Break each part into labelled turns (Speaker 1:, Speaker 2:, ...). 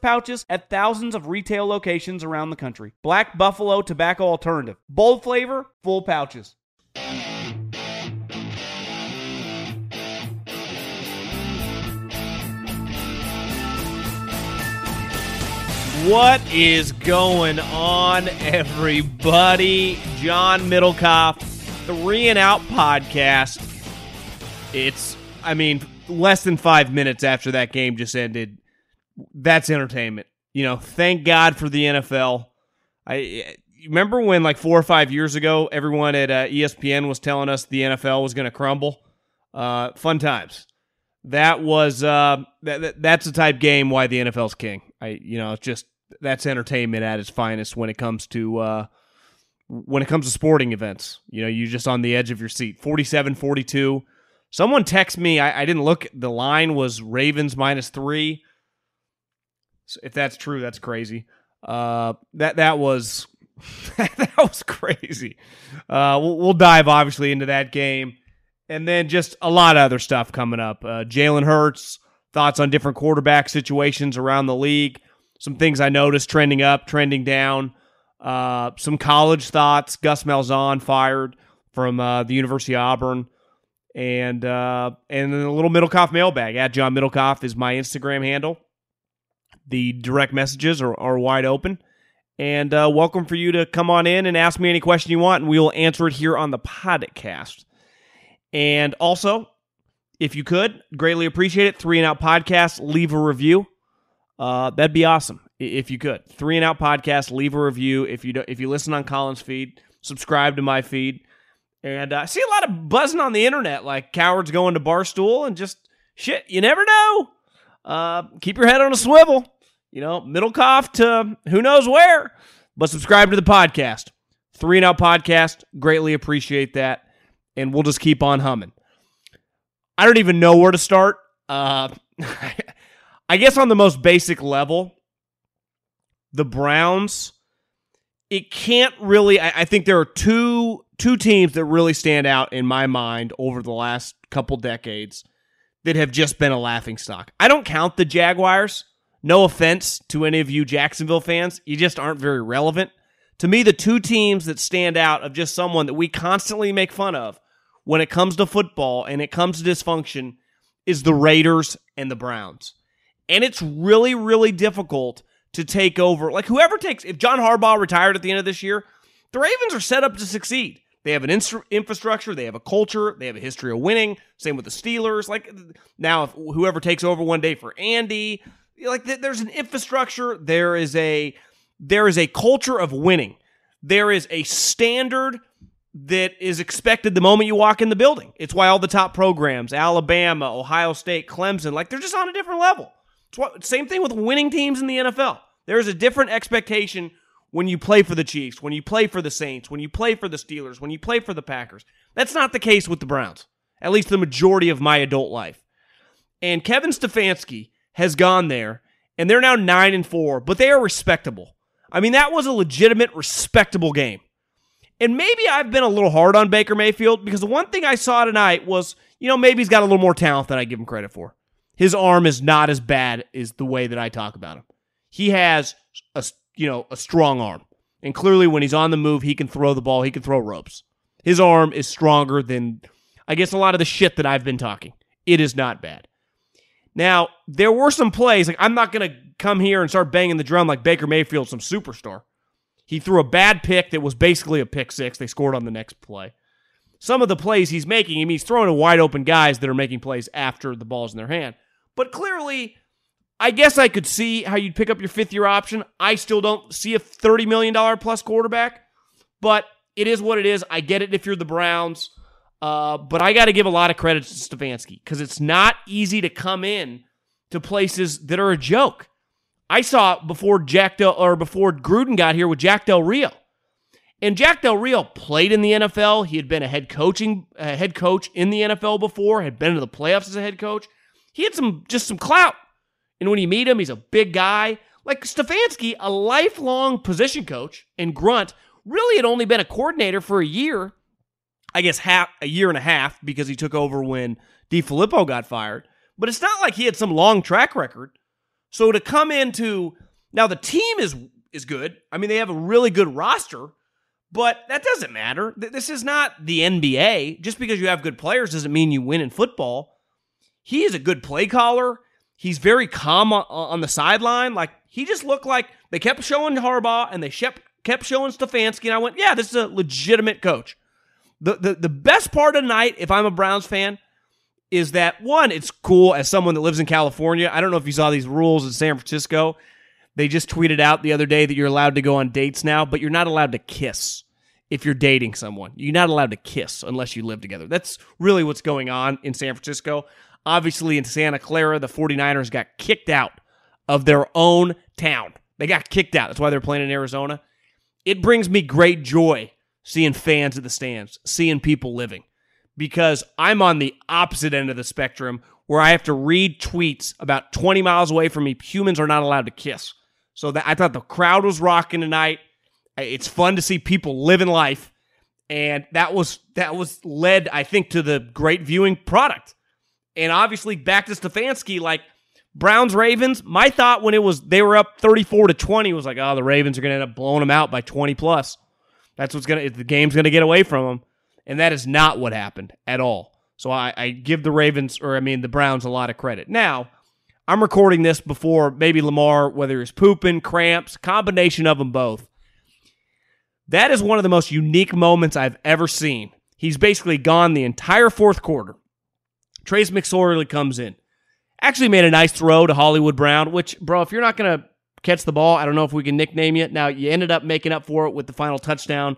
Speaker 1: pouches at thousands of retail locations around the country. Black Buffalo Tobacco Alternative. Bold flavor, full pouches. What is going on, everybody? John Middlekauff, Three and Out podcast. It's, I mean, less than five minutes after that game just ended. That's entertainment. You know, thank God for the NFL. I remember when, like four or five years ago, everyone at uh, ESPN was telling us the NFL was going to crumble. Uh, fun times. That was uh, that, that that's the type game why the NFL's king. I you know it's just that's entertainment at its finest when it comes to uh, when it comes to sporting events. You know, you're just on the edge of your seat. 47-42. Someone text me. I, I didn't look. The line was Ravens minus three. So if that's true, that's crazy. Uh, that that was that was crazy. Uh, we'll, we'll dive obviously into that game, and then just a lot of other stuff coming up. Uh, Jalen Hurts thoughts on different quarterback situations around the league. Some things I noticed trending up, trending down. Uh, some college thoughts. Gus Malzahn fired from uh, the University of Auburn, and uh, and then a little Middlekauff mailbag. At John Middlekauff is my Instagram handle. The direct messages are, are wide open. And uh, welcome for you to come on in and ask me any question you want, and we will answer it here on the podcast. And also, if you could, greatly appreciate it. Three and Out Podcast, leave a review. Uh, that'd be awesome if you could. Three and Out Podcast, leave a review. If you do, if you listen on Colin's feed, subscribe to my feed. And uh, I see a lot of buzzing on the internet, like cowards going to Barstool and just shit. You never know. Uh, keep your head on a swivel. You know, middle Middlekauff to who knows where. But subscribe to the podcast. Three and Out Podcast. Greatly appreciate that. And we'll just keep on humming. I don't even know where to start. Uh, I guess on the most basic level, the Browns. It can't really. I, I think there are two two teams that really stand out in my mind over the last couple decades that have just been a laughing stock. I don't count the Jaguars. No offense to any of you Jacksonville fans, you just aren't very relevant. To me, the two teams that stand out of just someone that we constantly make fun of when it comes to football and it comes to dysfunction is the Raiders and the Browns. And it's really, really difficult to take over. Like, whoever takes, if John Harbaugh retired at the end of this year, the Ravens are set up to succeed. They have an infrastructure, they have a culture, they have a history of winning. Same with the Steelers. Like, now, if whoever takes over one day for Andy, like, there's an infrastructure, there is a there is a culture of winning there is a standard that is expected the moment you walk in the building. It's why all the top programs, Alabama, Ohio State, Clemson, like they're just on a different level. What, same thing with winning teams in the NFL. There's a different expectation when you play for the Chiefs, when you play for the Saints, when you play for the Steelers, when you play for the Packers. That's not the case with the Browns, at least the majority of my adult life. And Kevin Stefanski has gone there, and they're now 9 and 4, but they are respectable. I mean, that was a legitimate, respectable game. And maybe I've been a little hard on Baker Mayfield because the one thing I saw tonight was, you know, maybe he's got a little more talent than I give him credit for. His arm is not as bad as the way that I talk about him. He has a, you know, a strong arm. And clearly when he's on the move, he can throw the ball, he can throw ropes. His arm is stronger than I guess a lot of the shit that I've been talking. It is not bad. Now, there were some plays, like I'm not going to come here and start banging the drum like Baker Mayfield, some superstar. He threw a bad pick that was basically a pick six. They scored on the next play. Some of the plays he's making, I mean, he's throwing to wide open guys that are making plays after the ball's in their hand. But clearly, I guess I could see how you'd pick up your fifth year option. I still don't see a $30 million plus quarterback, but it is what it is. I get it if you're the Browns. Uh, but I got to give a lot of credit to Stefanski because it's not easy to come in to places that are a joke. I saw before Jack Del or before Gruden got here with Jack Del Rio. And Jack Del Rio played in the NFL. He had been a head coaching a head coach in the NFL before, had been to the playoffs as a head coach. He had some just some clout. And when you meet him, he's a big guy. Like Stefanski, a lifelong position coach and grunt, really had only been a coordinator for a year. I guess half a year and a half because he took over when DeFilippo got fired. But it's not like he had some long track record. So to come into now the team is is good. I mean, they have a really good roster, but that doesn't matter. This is not the NBA. Just because you have good players doesn't mean you win in football. He is a good play caller. He's very calm on the sideline. Like he just looked like they kept showing Harbaugh and they kept showing Stefanski, and I went, yeah, this is a legitimate coach. The, the the best part of night, if I'm a Browns fan, is that one, it's cool as someone that lives in California. I don't know if you saw these rules in San Francisco. They just tweeted out the other day that you're allowed to go on dates now, but you're not allowed to kiss if you're dating someone. You're not allowed to kiss unless you live together. That's really what's going on in San Francisco. Obviously, in Santa Clara, the 49ers got kicked out of their own town. They got kicked out. That's why they're playing in Arizona. It brings me great joy seeing fans at the stands, seeing people living because I'm on the opposite end of the spectrum where I have to read tweets about 20 miles away from me. Humans are not allowed to kiss. So that I thought the crowd was rocking tonight. It's fun to see people living life. And that was that was led, I think, to the great viewing product. And obviously back to Stefanski, like Browns Ravens, my thought when it was they were up 34 to 20 was like, oh, the Ravens are gonna end up blowing them out by 20 plus. That's what's gonna the game's gonna get away from them. And that is not what happened at all. So I, I give the Ravens, or I mean the Browns, a lot of credit. Now, I'm recording this before maybe Lamar, whether he's pooping, cramps, combination of them both. That is one of the most unique moments I've ever seen. He's basically gone the entire fourth quarter. Trace McSorley comes in. Actually made a nice throw to Hollywood Brown, which, bro, if you're not going to catch the ball, I don't know if we can nickname you. Now, you ended up making up for it with the final touchdown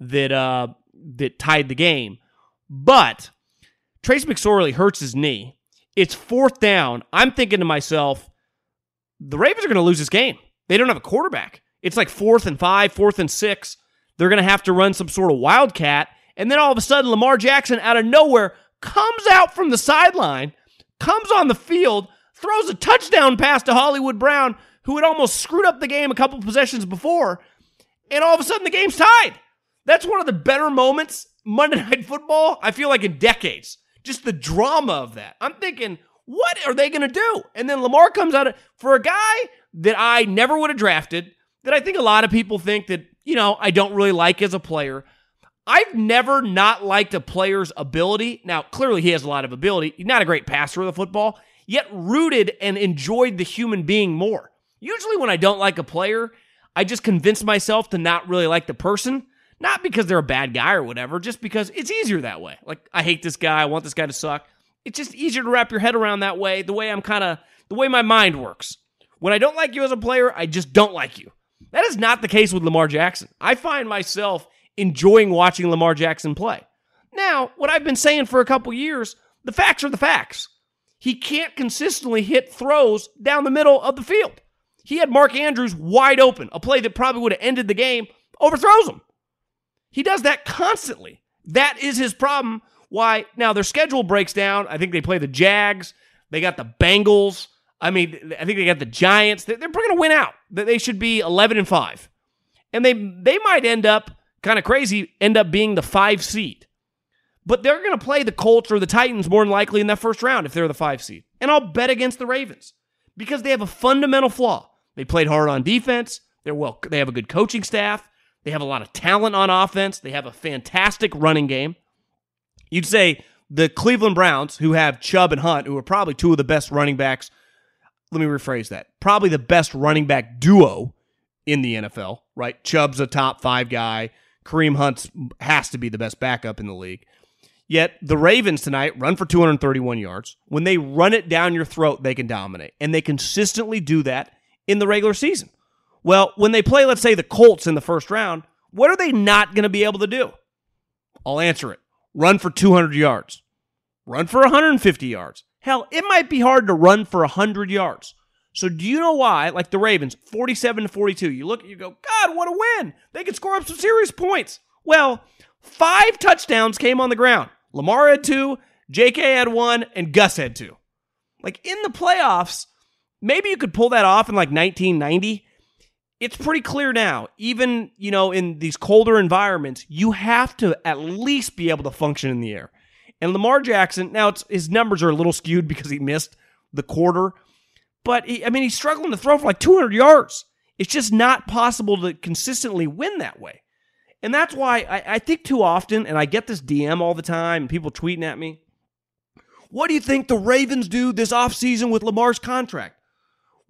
Speaker 1: that uh, that tied the game. But Trace McSorley hurts his knee. It's fourth down. I'm thinking to myself, the Ravens are going to lose this game. They don't have a quarterback. It's like fourth and five, fourth and six. They're going to have to run some sort of wildcat. And then all of a sudden, Lamar Jackson out of nowhere comes out from the sideline, comes on the field, throws a touchdown pass to Hollywood Brown, who had almost screwed up the game a couple possessions before. And all of a sudden, the game's tied. That's one of the better moments Monday Night Football, I feel like in decades. Just the drama of that. I'm thinking, what are they going to do? And then Lamar comes out of, for a guy that I never would have drafted, that I think a lot of people think that, you know, I don't really like as a player. I've never not liked a player's ability. Now, clearly he has a lot of ability. He's not a great passer of the football, yet rooted and enjoyed the human being more. Usually when I don't like a player, I just convince myself to not really like the person. Not because they're a bad guy or whatever, just because it's easier that way. Like, I hate this guy. I want this guy to suck. It's just easier to wrap your head around that way, the way I'm kind of, the way my mind works. When I don't like you as a player, I just don't like you. That is not the case with Lamar Jackson. I find myself enjoying watching Lamar Jackson play. Now, what I've been saying for a couple years, the facts are the facts. He can't consistently hit throws down the middle of the field. He had Mark Andrews wide open, a play that probably would have ended the game, overthrows him. He does that constantly. That is his problem. Why? Now their schedule breaks down. I think they play the Jags. They got the Bengals. I mean, I think they got the Giants. They're, going to win out. They should be 11 and 5. And they they might end up kind of crazy, end up being the 5 seed. But they're going to play the Colts or the Titans more than likely in that first round if they're the 5 seed. And I'll bet against the Ravens because they have a fundamental flaw. They played hard on defense. They're well they have a good coaching staff. They have a lot of talent on offense. They have a fantastic running game. You'd say the Cleveland Browns, who have Chubb and Hunt, who are probably two of the best running backs. Let me rephrase that. Probably the best running back duo in the NFL, right? Chubb's a top five guy. Kareem Hunt has to be the best backup in the league. Yet the Ravens tonight run for 231 yards. When they run it down your throat, they can dominate. And they consistently do that in the regular season. Well, when they play, let's say, the Colts in the first round, what are they not going to be able to do? I'll answer it. Run for 200 yards. Run for 150 yards. Hell, it might be hard to run for 100 yards. So do you know why, like the Ravens, 47 to 42, you look you go, God, what a win. They could score up some serious points. Well, five touchdowns came on the ground. Lamar had two, JK had one, and Gus had two. Like in the playoffs, maybe you could pull that off in like 1990 it's pretty clear now, even, you know, in these colder environments, you have to at least be able to function in the air. And Lamar Jackson, now his numbers are a little skewed because he missed the quarter, but he, I mean, he's struggling to throw for like 200 yards. It's just not possible to consistently win that way. And that's why I, I think too often, and I get this DM all the time, people tweeting at me, what do you think the Ravens do this offseason with Lamar's contract?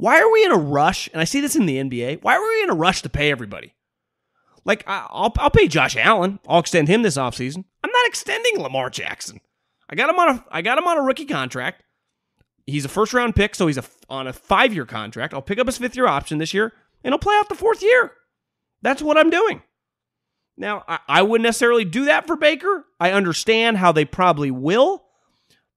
Speaker 1: Why are we in a rush? And I see this in the NBA. Why are we in a rush to pay everybody? Like, I'll, I'll pay Josh Allen. I'll extend him this offseason. I'm not extending Lamar Jackson. I got him on a I got him on a rookie contract. He's a first round pick, so he's a, on a five year contract. I'll pick up his fifth year option this year, and he'll play out the fourth year. That's what I'm doing. Now, I, I wouldn't necessarily do that for Baker. I understand how they probably will.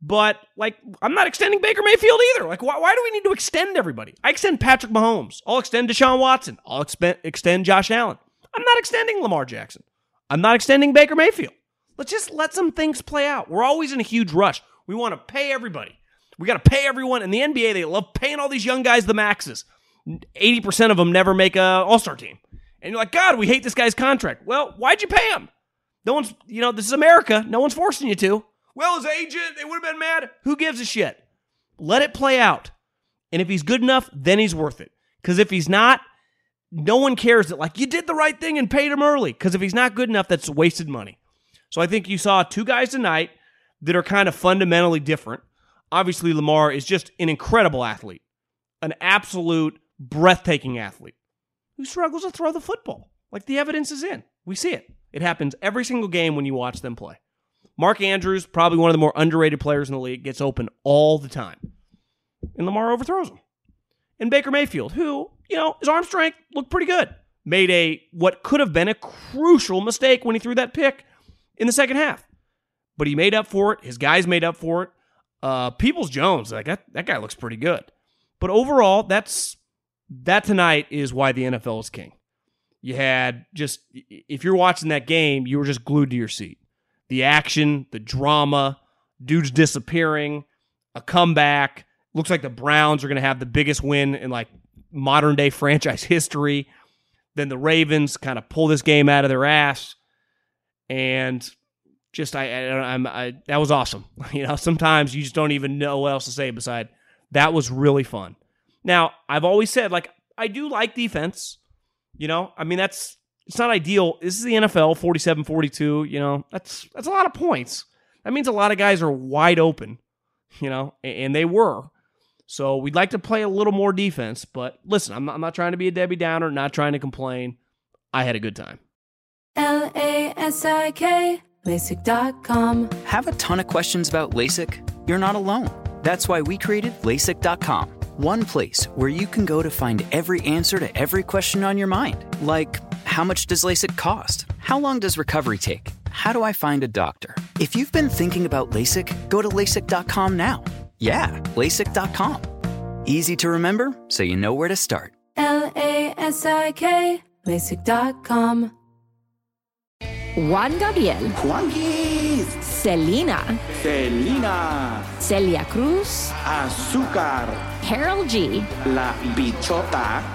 Speaker 1: But like, I'm not extending Baker Mayfield either. Like, why, why do we need to extend everybody? I extend Patrick Mahomes. I'll extend Deshaun Watson. I'll expen- extend Josh Allen. I'm not extending Lamar Jackson. I'm not extending Baker Mayfield. Let's just let some things play out. We're always in a huge rush. We want to pay everybody. We got to pay everyone. In the NBA, they love paying all these young guys the maxes. 80% of them never make a All-Star team. And you're like, God, we hate this guy's contract. Well, why'd you pay him? No one's, you know, this is America. No one's forcing you to. Well, his agent, they would have been mad. Who gives a shit? Let it play out. And if he's good enough, then he's worth it. Because if he's not, no one cares that, like, you did the right thing and paid him early. Because if he's not good enough, that's wasted money. So I think you saw two guys tonight that are kind of fundamentally different. Obviously, Lamar is just an incredible athlete, an absolute breathtaking athlete who struggles to throw the football. Like the evidence is in. We see it. It happens every single game when you watch them play. Mark Andrews, probably one of the more underrated players in the league, gets open all the time. And Lamar overthrows him. And Baker Mayfield, who, you know, his arm strength looked pretty good, made a what could have been a crucial mistake when he threw that pick in the second half. But he made up for it. His guys made up for it. Uh, Peoples Jones, like that, that guy looks pretty good. But overall, that's that tonight is why the NFL is king. You had just if you're watching that game, you were just glued to your seat the action, the drama, dudes disappearing, a comeback. Looks like the Browns are going to have the biggest win in like modern day franchise history. Then the Ravens kind of pull this game out of their ass, and just I, I I'm I, that was awesome. You know, sometimes you just don't even know what else to say beside that was really fun. Now I've always said like I do like defense. You know, I mean that's it's not ideal. This is the NFL, 47-42, you know. That's that's a lot of points. That means a lot of guys are wide open, you know, and they were. So we'd like to play a little more defense, but listen, I'm not, I'm not trying to be a Debbie Downer, not trying to complain. I had a good time.
Speaker 2: L A S I K, LASIK.com.
Speaker 3: Have a ton of questions about LASIK? You're not alone. That's why we created LASIK.com. One place where you can go to find every answer to every question on your mind. Like, how much does LASIK cost? How long does recovery take? How do I find a doctor? If you've been thinking about LASIK, go to LASIK.com now. Yeah, LASIK.com. Easy to remember, so you know where to start.
Speaker 2: L A S I K, LASIK.com.
Speaker 4: Juan Gabriel,
Speaker 5: Juanquis,
Speaker 4: Selena,
Speaker 5: Selena,
Speaker 4: Celia Cruz,
Speaker 5: Azúcar,
Speaker 4: Karol G,
Speaker 5: La Bichota,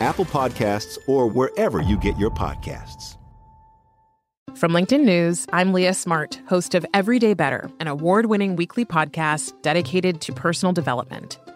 Speaker 6: Apple Podcasts, or wherever you get your podcasts.
Speaker 7: From LinkedIn News, I'm Leah Smart, host of Everyday Better, an award winning weekly podcast dedicated to personal development.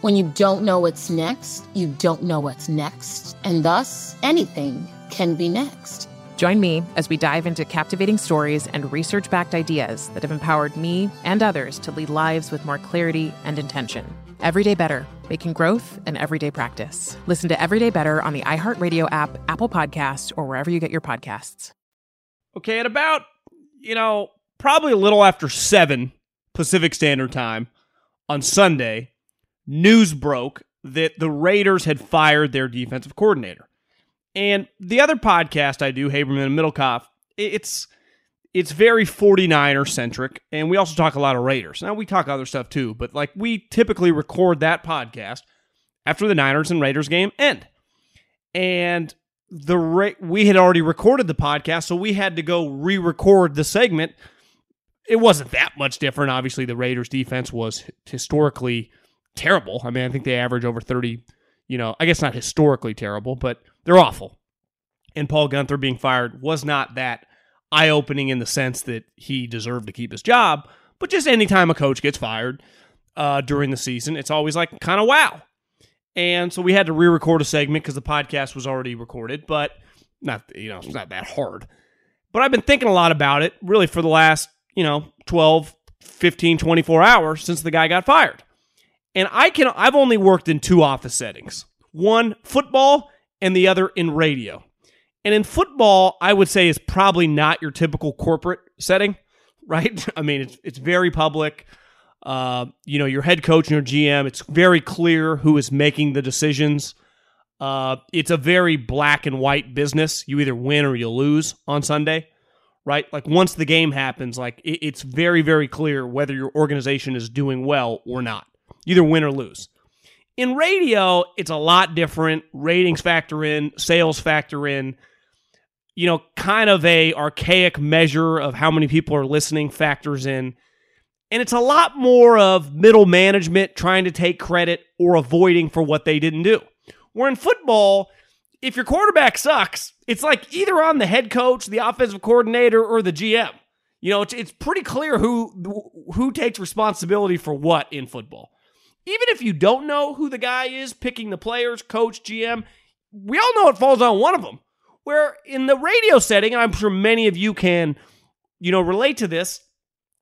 Speaker 8: When you don't know what's next, you don't know what's next. And thus, anything can be next.
Speaker 7: Join me as we dive into captivating stories and research backed ideas that have empowered me and others to lead lives with more clarity and intention. Everyday Better, making growth an everyday practice. Listen to Everyday Better on the iHeartRadio app, Apple Podcasts, or wherever you get your podcasts.
Speaker 1: Okay, at about, you know, probably a little after 7 Pacific Standard Time on Sunday, news broke that the Raiders had fired their defensive coordinator. And the other podcast I do, Haberman and Middlekauff, it's it's very 49er centric, and we also talk a lot of Raiders. Now we talk other stuff too, but like we typically record that podcast after the Niners and Raiders game end. And the Ra- we had already recorded the podcast, so we had to go re-record the segment. It wasn't that much different. Obviously, the Raiders defense was historically terrible. I mean, I think they average over 30, you know, I guess not historically terrible, but they're awful. And Paul Guenther being fired was not that eye opening in the sense that he deserved to keep his job, but just anytime a coach gets fired uh, during the season, it's always like kind of wow. And so we had to re record a segment because the podcast was already recorded, but not, you know, it's not that hard. But I've been thinking a lot about it really for the last, you know, 12, 15, 24 hours since the guy got fired. And I can I've only worked in two office settings. One football and the other in radio. And in football, I would say is probably not your typical corporate setting, right? I mean, it's it's very public. Uh, you know, your head coach and your GM, it's very clear who is making the decisions. Uh, it's a very black and white business. You either win or you lose on Sunday, right? Like once the game happens, like it, it's very, very clear whether your organization is doing well or not. Either win or lose. In radio, it's a lot different. Ratings factor in, sales factor in. You know, kind of a archaic measure of how many people are listening factors in. And it's a lot more of middle management trying to take credit or avoiding for what they didn't do. Where in football, if your quarterback sucks, it's like either on the head coach, the offensive coordinator, or the GM. You know, it's, it's pretty clear who who takes responsibility for what in football. Even if you don't know who the guy is picking the players, coach, GM, we all know it falls on one of them. Where in the radio setting, and I'm sure many of you can, you know, relate to this,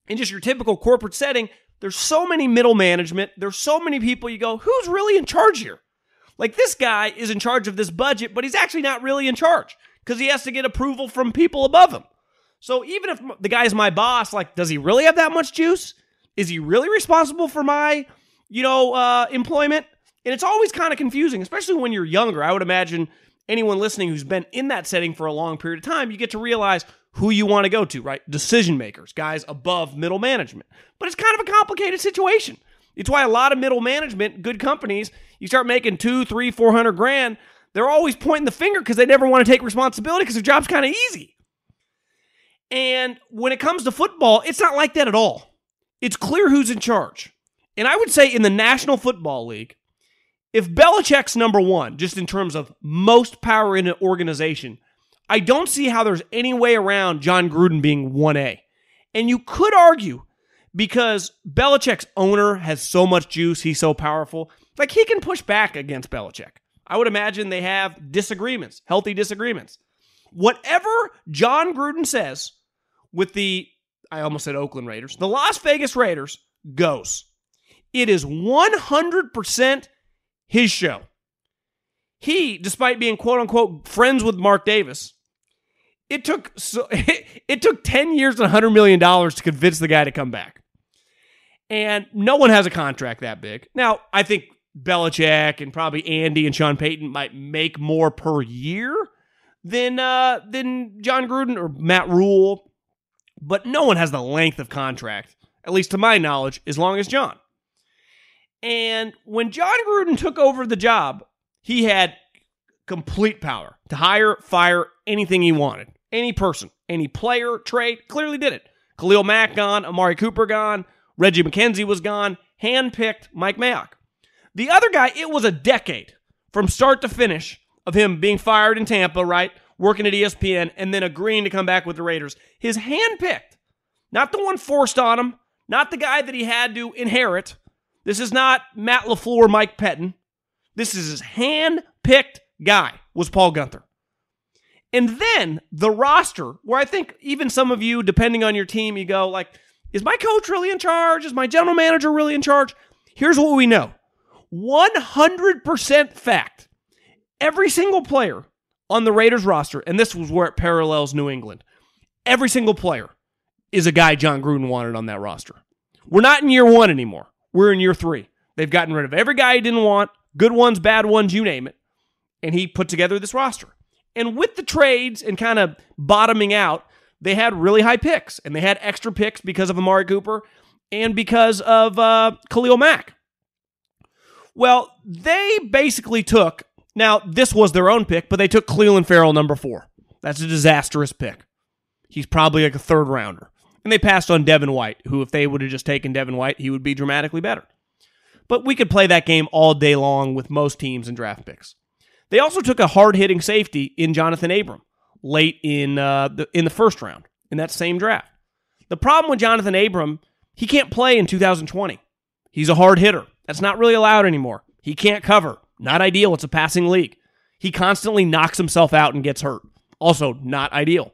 Speaker 1: in just your typical corporate setting, there's so many middle management, there's so many people you go, who's really in charge here? Like this guy is in charge of this budget, but he's actually not really in charge because he has to get approval from people above him. So even if the guy's my boss, like, does he really have that much juice? Is he really responsible for my, you know, uh, employment? And it's always kind of confusing, especially when you're younger. I would imagine anyone listening who's been in that setting for a long period of time, you get to realize who you want to go to, right? Decision makers, guys above middle management. But it's kind of a complicated situation. It's why a lot of middle management, good companies, you start making two, three, four hundred grand, they're always pointing the finger because they never want to take responsibility because their job's kind of easy. And when it comes to football, it's not like that at all. It's clear who's in charge. And I would say in the National Football League, if Belichick's number one, just in terms of most power in an organization, I don't see how there's any way around Jon Gruden being 1A. And you could argue because Belichick's owner has so much juice, he's so powerful, like he can push back against Belichick. I would imagine they have disagreements, healthy disagreements. Whatever Jon Gruden says with the, I almost said Oakland Raiders, the Las Vegas Raiders goes. It is 100% his show. He, despite being quote unquote friends with Mark Davis, it took so it took 10 years and 100 million dollars to convince the guy to come back. And no one has a contract that big. Now, I think Belichick and probably Andy and Sean Payton might make more per year than uh than Jon Gruden or Matt Rhule, but no one has the length of contract, at least to my knowledge, as long as Jon. And when Jon Gruden took over the job, he had complete power to hire, fire anything he wanted. Any person, any player, trade, clearly did it. Khalil Mack gone, Amari Cooper gone, Reggie McKenzie was gone, handpicked Mike Mayock. The other guy, it was a decade from start to finish of him being fired in Tampa, right? Working at ESPN and then agreeing to come back with the Raiders. His handpicked, not the one forced on him, not the guy that he had to inherit. This is not Matt LaFleur, Mike Pettine. This is his hand-picked guy, was Paul Guenther. And then the roster, where I think even some of you, depending on your team, you go like, is my coach really in charge? Is my general manager really in charge? Here's what we know 100% fact. Every single player on the Raiders roster, and this was where it parallels New England, every single player is a guy Jon Gruden wanted on that roster. We're not in year one anymore. We're in year three. They've gotten rid of every guy he didn't want, good ones, bad ones, you name it. And he put together this roster. And with the trades and kind of bottoming out, they had really high picks and they had extra picks because of Amari Cooper and because of uh, Khalil Mack. Well, they basically took, now this was their own pick, but they took Clelin Ferrell number four. That's a disastrous pick. He's probably like a third rounder. And they passed on Devin White, who, if they would have just taken Devin White, he would be dramatically better. But we could play that game all day long with most teams and draft picks. They also took a hard hitting safety in Johnathan Abram late in uh, the in the first round in that same draft. The problem with Johnathan Abram, he can't play in 2020. He's a hard hitter. That's not really allowed anymore. He can't cover. Not ideal. It's a passing league. He constantly knocks himself out and gets hurt. Also, not ideal.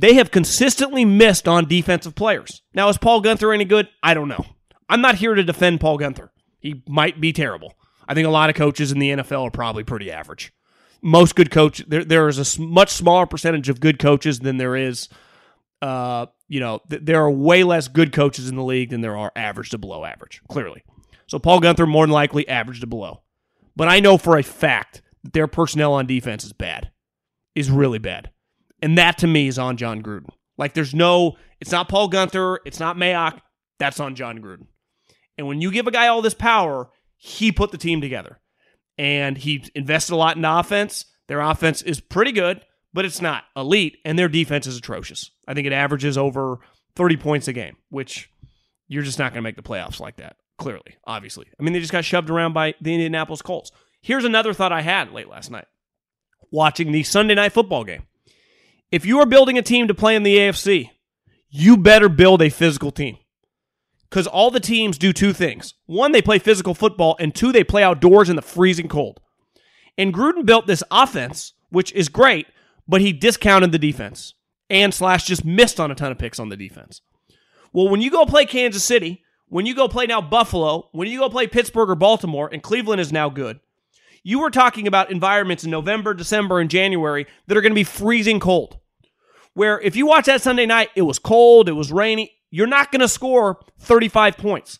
Speaker 1: They have consistently missed on defensive players. Now, is Paul Guenther any good? I don't know. I'm not here to defend Paul Guenther. He might be terrible. I think a lot of coaches in the NFL are probably pretty average most good coaches, there there is a much smaller percentage of good coaches than there is uh you know th- there are way less good coaches in the league than there are average to below average clearly so paul Guenther, more than likely average to below but i know for a fact that their personnel on defense is bad is really bad and that to me is on Jon gruden like there's no it's not paul Guenther, it's not mayock that's on Jon gruden and when you give a guy all this power he put the team together and he invested a lot in offense. Their offense is pretty good, but it's not elite, and their defense is atrocious. I think it averages over 30 points a game, which you're just not going to make the playoffs like that, clearly, obviously. I mean, they just got shoved around by the Indianapolis Colts. Here's another thought I had late last night watching the Sunday night football game. If you are building a team to play in the AFC, you better build a physical team. Because all the teams do two things one, they play physical football, and two, they play outdoors in the freezing cold. And Gruden built this offense, which is great, but he discounted the defense and slash just missed on a ton of picks on the defense. Well, when you go play Kansas City, when you go play now Buffalo, when you go play Pittsburgh or Baltimore, and Cleveland is now good, you were talking about environments in November, December, and January that are going to be freezing cold. Where if you watch that Sunday night, it was cold, it was rainy, you're not going to score 35 points.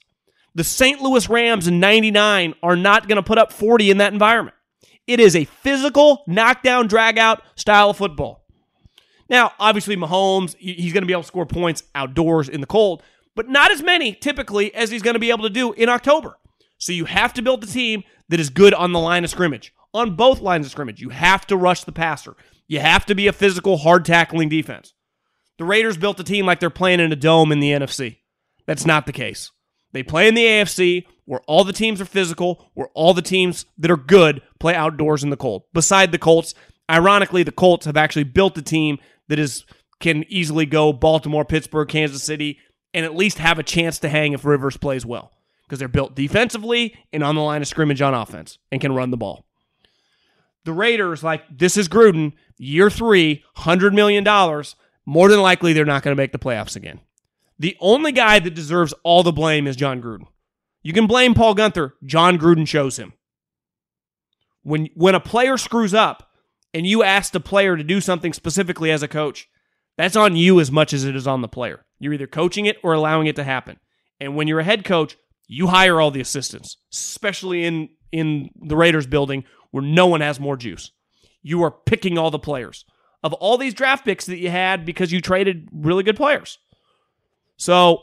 Speaker 1: The St. Louis Rams in 99 are not going to put up 40 in that environment. It is a physical, knockdown, drag out style of football. Now, obviously, Mahomes, he's going to be able to score points outdoors in the cold, but not as many typically as he's going to be able to do in October. So you have to build the team that is good on the line of scrimmage, on both lines of scrimmage. You have to rush the passer. You have to be a physical, hard tackling defense. The Raiders built a team like they're playing in a dome in the NFC. That's not the case. They play in the AFC where all the teams are physical, where all the teams that are good play outdoors in the cold. Beside the Colts, ironically, the Colts have actually built a team that is can easily go Baltimore, Pittsburgh, Kansas City, and at least have a chance to hang if Rivers plays well because they're built defensively and on the line of scrimmage on offense and can run the ball. The Raiders, like this is Gruden, year three, $100 million. More than likely, they're not going to make the playoffs again. The only guy that deserves all the blame is Jon Gruden. You can blame Paul Guenther, Jon Gruden shows him. When, when a player screws up and you ask the player to do something specifically as a coach, that's on you as much as it is on the player. You're either coaching it or allowing it to happen. And when you're a head coach, you hire all the assistants, especially in in the Raiders building where no one has more juice. You are picking all the players of all these draft picks that you had because you traded really good players. So,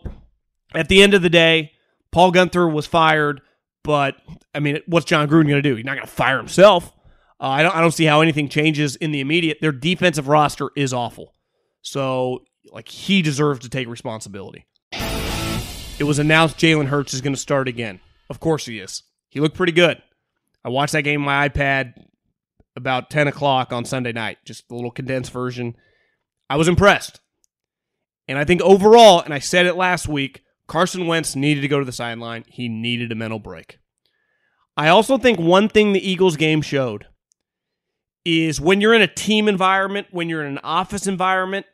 Speaker 1: at the end of the day, Paul Guenther was fired, but I mean, what's Jon Gruden going to do? He's not going to fire himself. Uh, I don't. I don't see how anything changes in the immediate. Their defensive roster is awful, so like he deserves to take responsibility. It was announced Jalen Hurts is going to start again. Of course he is. He looked pretty good. I watched that game on my iPad about 10 o'clock on Sunday night, just a little condensed version. I was impressed. And I think overall, and I said it last week, Carson Wentz needed to go to the sideline. He needed a mental break. I also think one thing the Eagles game showed is when you're in a team environment, when you're in an office environment,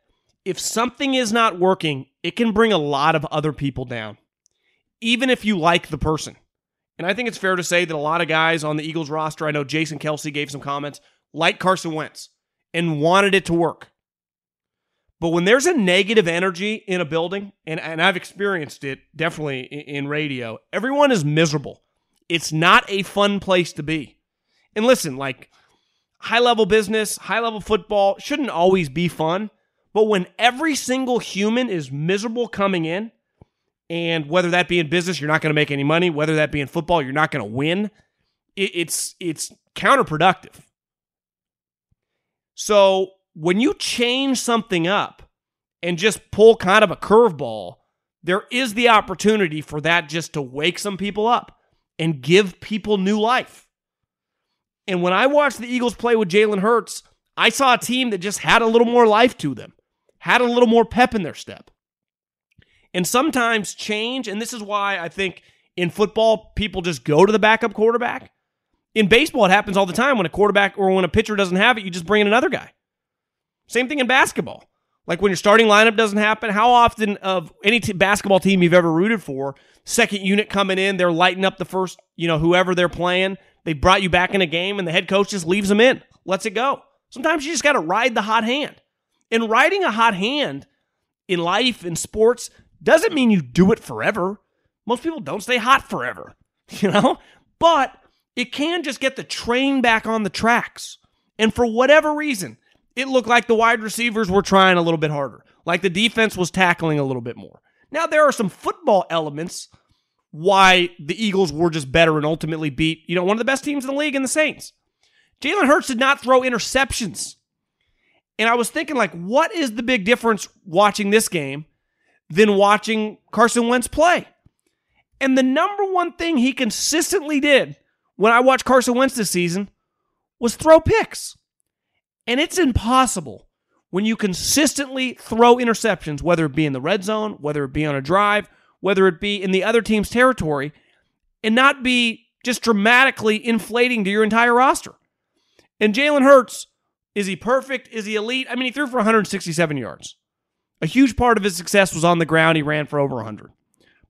Speaker 1: if something is not working, it can bring a lot of other people down, even if you like the person. And I think it's fair to say that a lot of guys on the Eagles roster, I know Jason Kelce gave some comments, like Carson Wentz and wanted it to work. But when there's a negative energy in a building, and, and I've experienced it definitely in, in radio, everyone is miserable. It's not a fun place to be. And listen, like high level business, high level football shouldn't always be fun. But when every single human is miserable coming in, and whether that be in business, you're not going to make any money. Whether that be in football, you're not going to win. it's it's counterproductive. So when you change something up and just pull kind of a curveball, there is the opportunity for that just to wake some people up and give people new life. And when I watched the Eagles play with Jalen Hurts, I saw a team that just had a little more life to them, had a little more pep in their step. And sometimes change, and this is why I think in football, people just go to the backup quarterback. In baseball, it happens all the time when a quarterback or when a pitcher doesn't have it, you just bring in another guy. Same thing in basketball. Like when your starting lineup doesn't happen, how often of any t- basketball team you've ever rooted for, second unit coming in, they're lighting up the first, you know, whoever they're playing. They brought you back in a game and the head coach just leaves them in, lets it go. Sometimes you just got to ride the hot hand. And riding a hot hand in life, in sports, doesn't mean you do it forever. Most people don't stay hot forever, you know? But it can just get the train back on the tracks. And for whatever reason, it looked like the wide receivers were trying a little bit harder, like the defense was tackling a little bit more. Now, there are some football elements why the Eagles were just better and ultimately beat, you know, one of the best teams in the league in the Saints. Jalen Hurts did not throw interceptions. And I was thinking, like, what is the big difference watching this game than watching Carson Wentz play. And the number one thing he consistently did when I watched Carson Wentz this season was throw picks. And it's impossible when you consistently throw interceptions, whether it be in the red zone, whether it be on a drive, whether it be in the other team's territory, and not be just dramatically inflating to your entire roster. And Jalen Hurts, is he perfect? Is he elite? I mean, he threw for 167 yards. A huge part of his success was on the ground. He ran for over 100,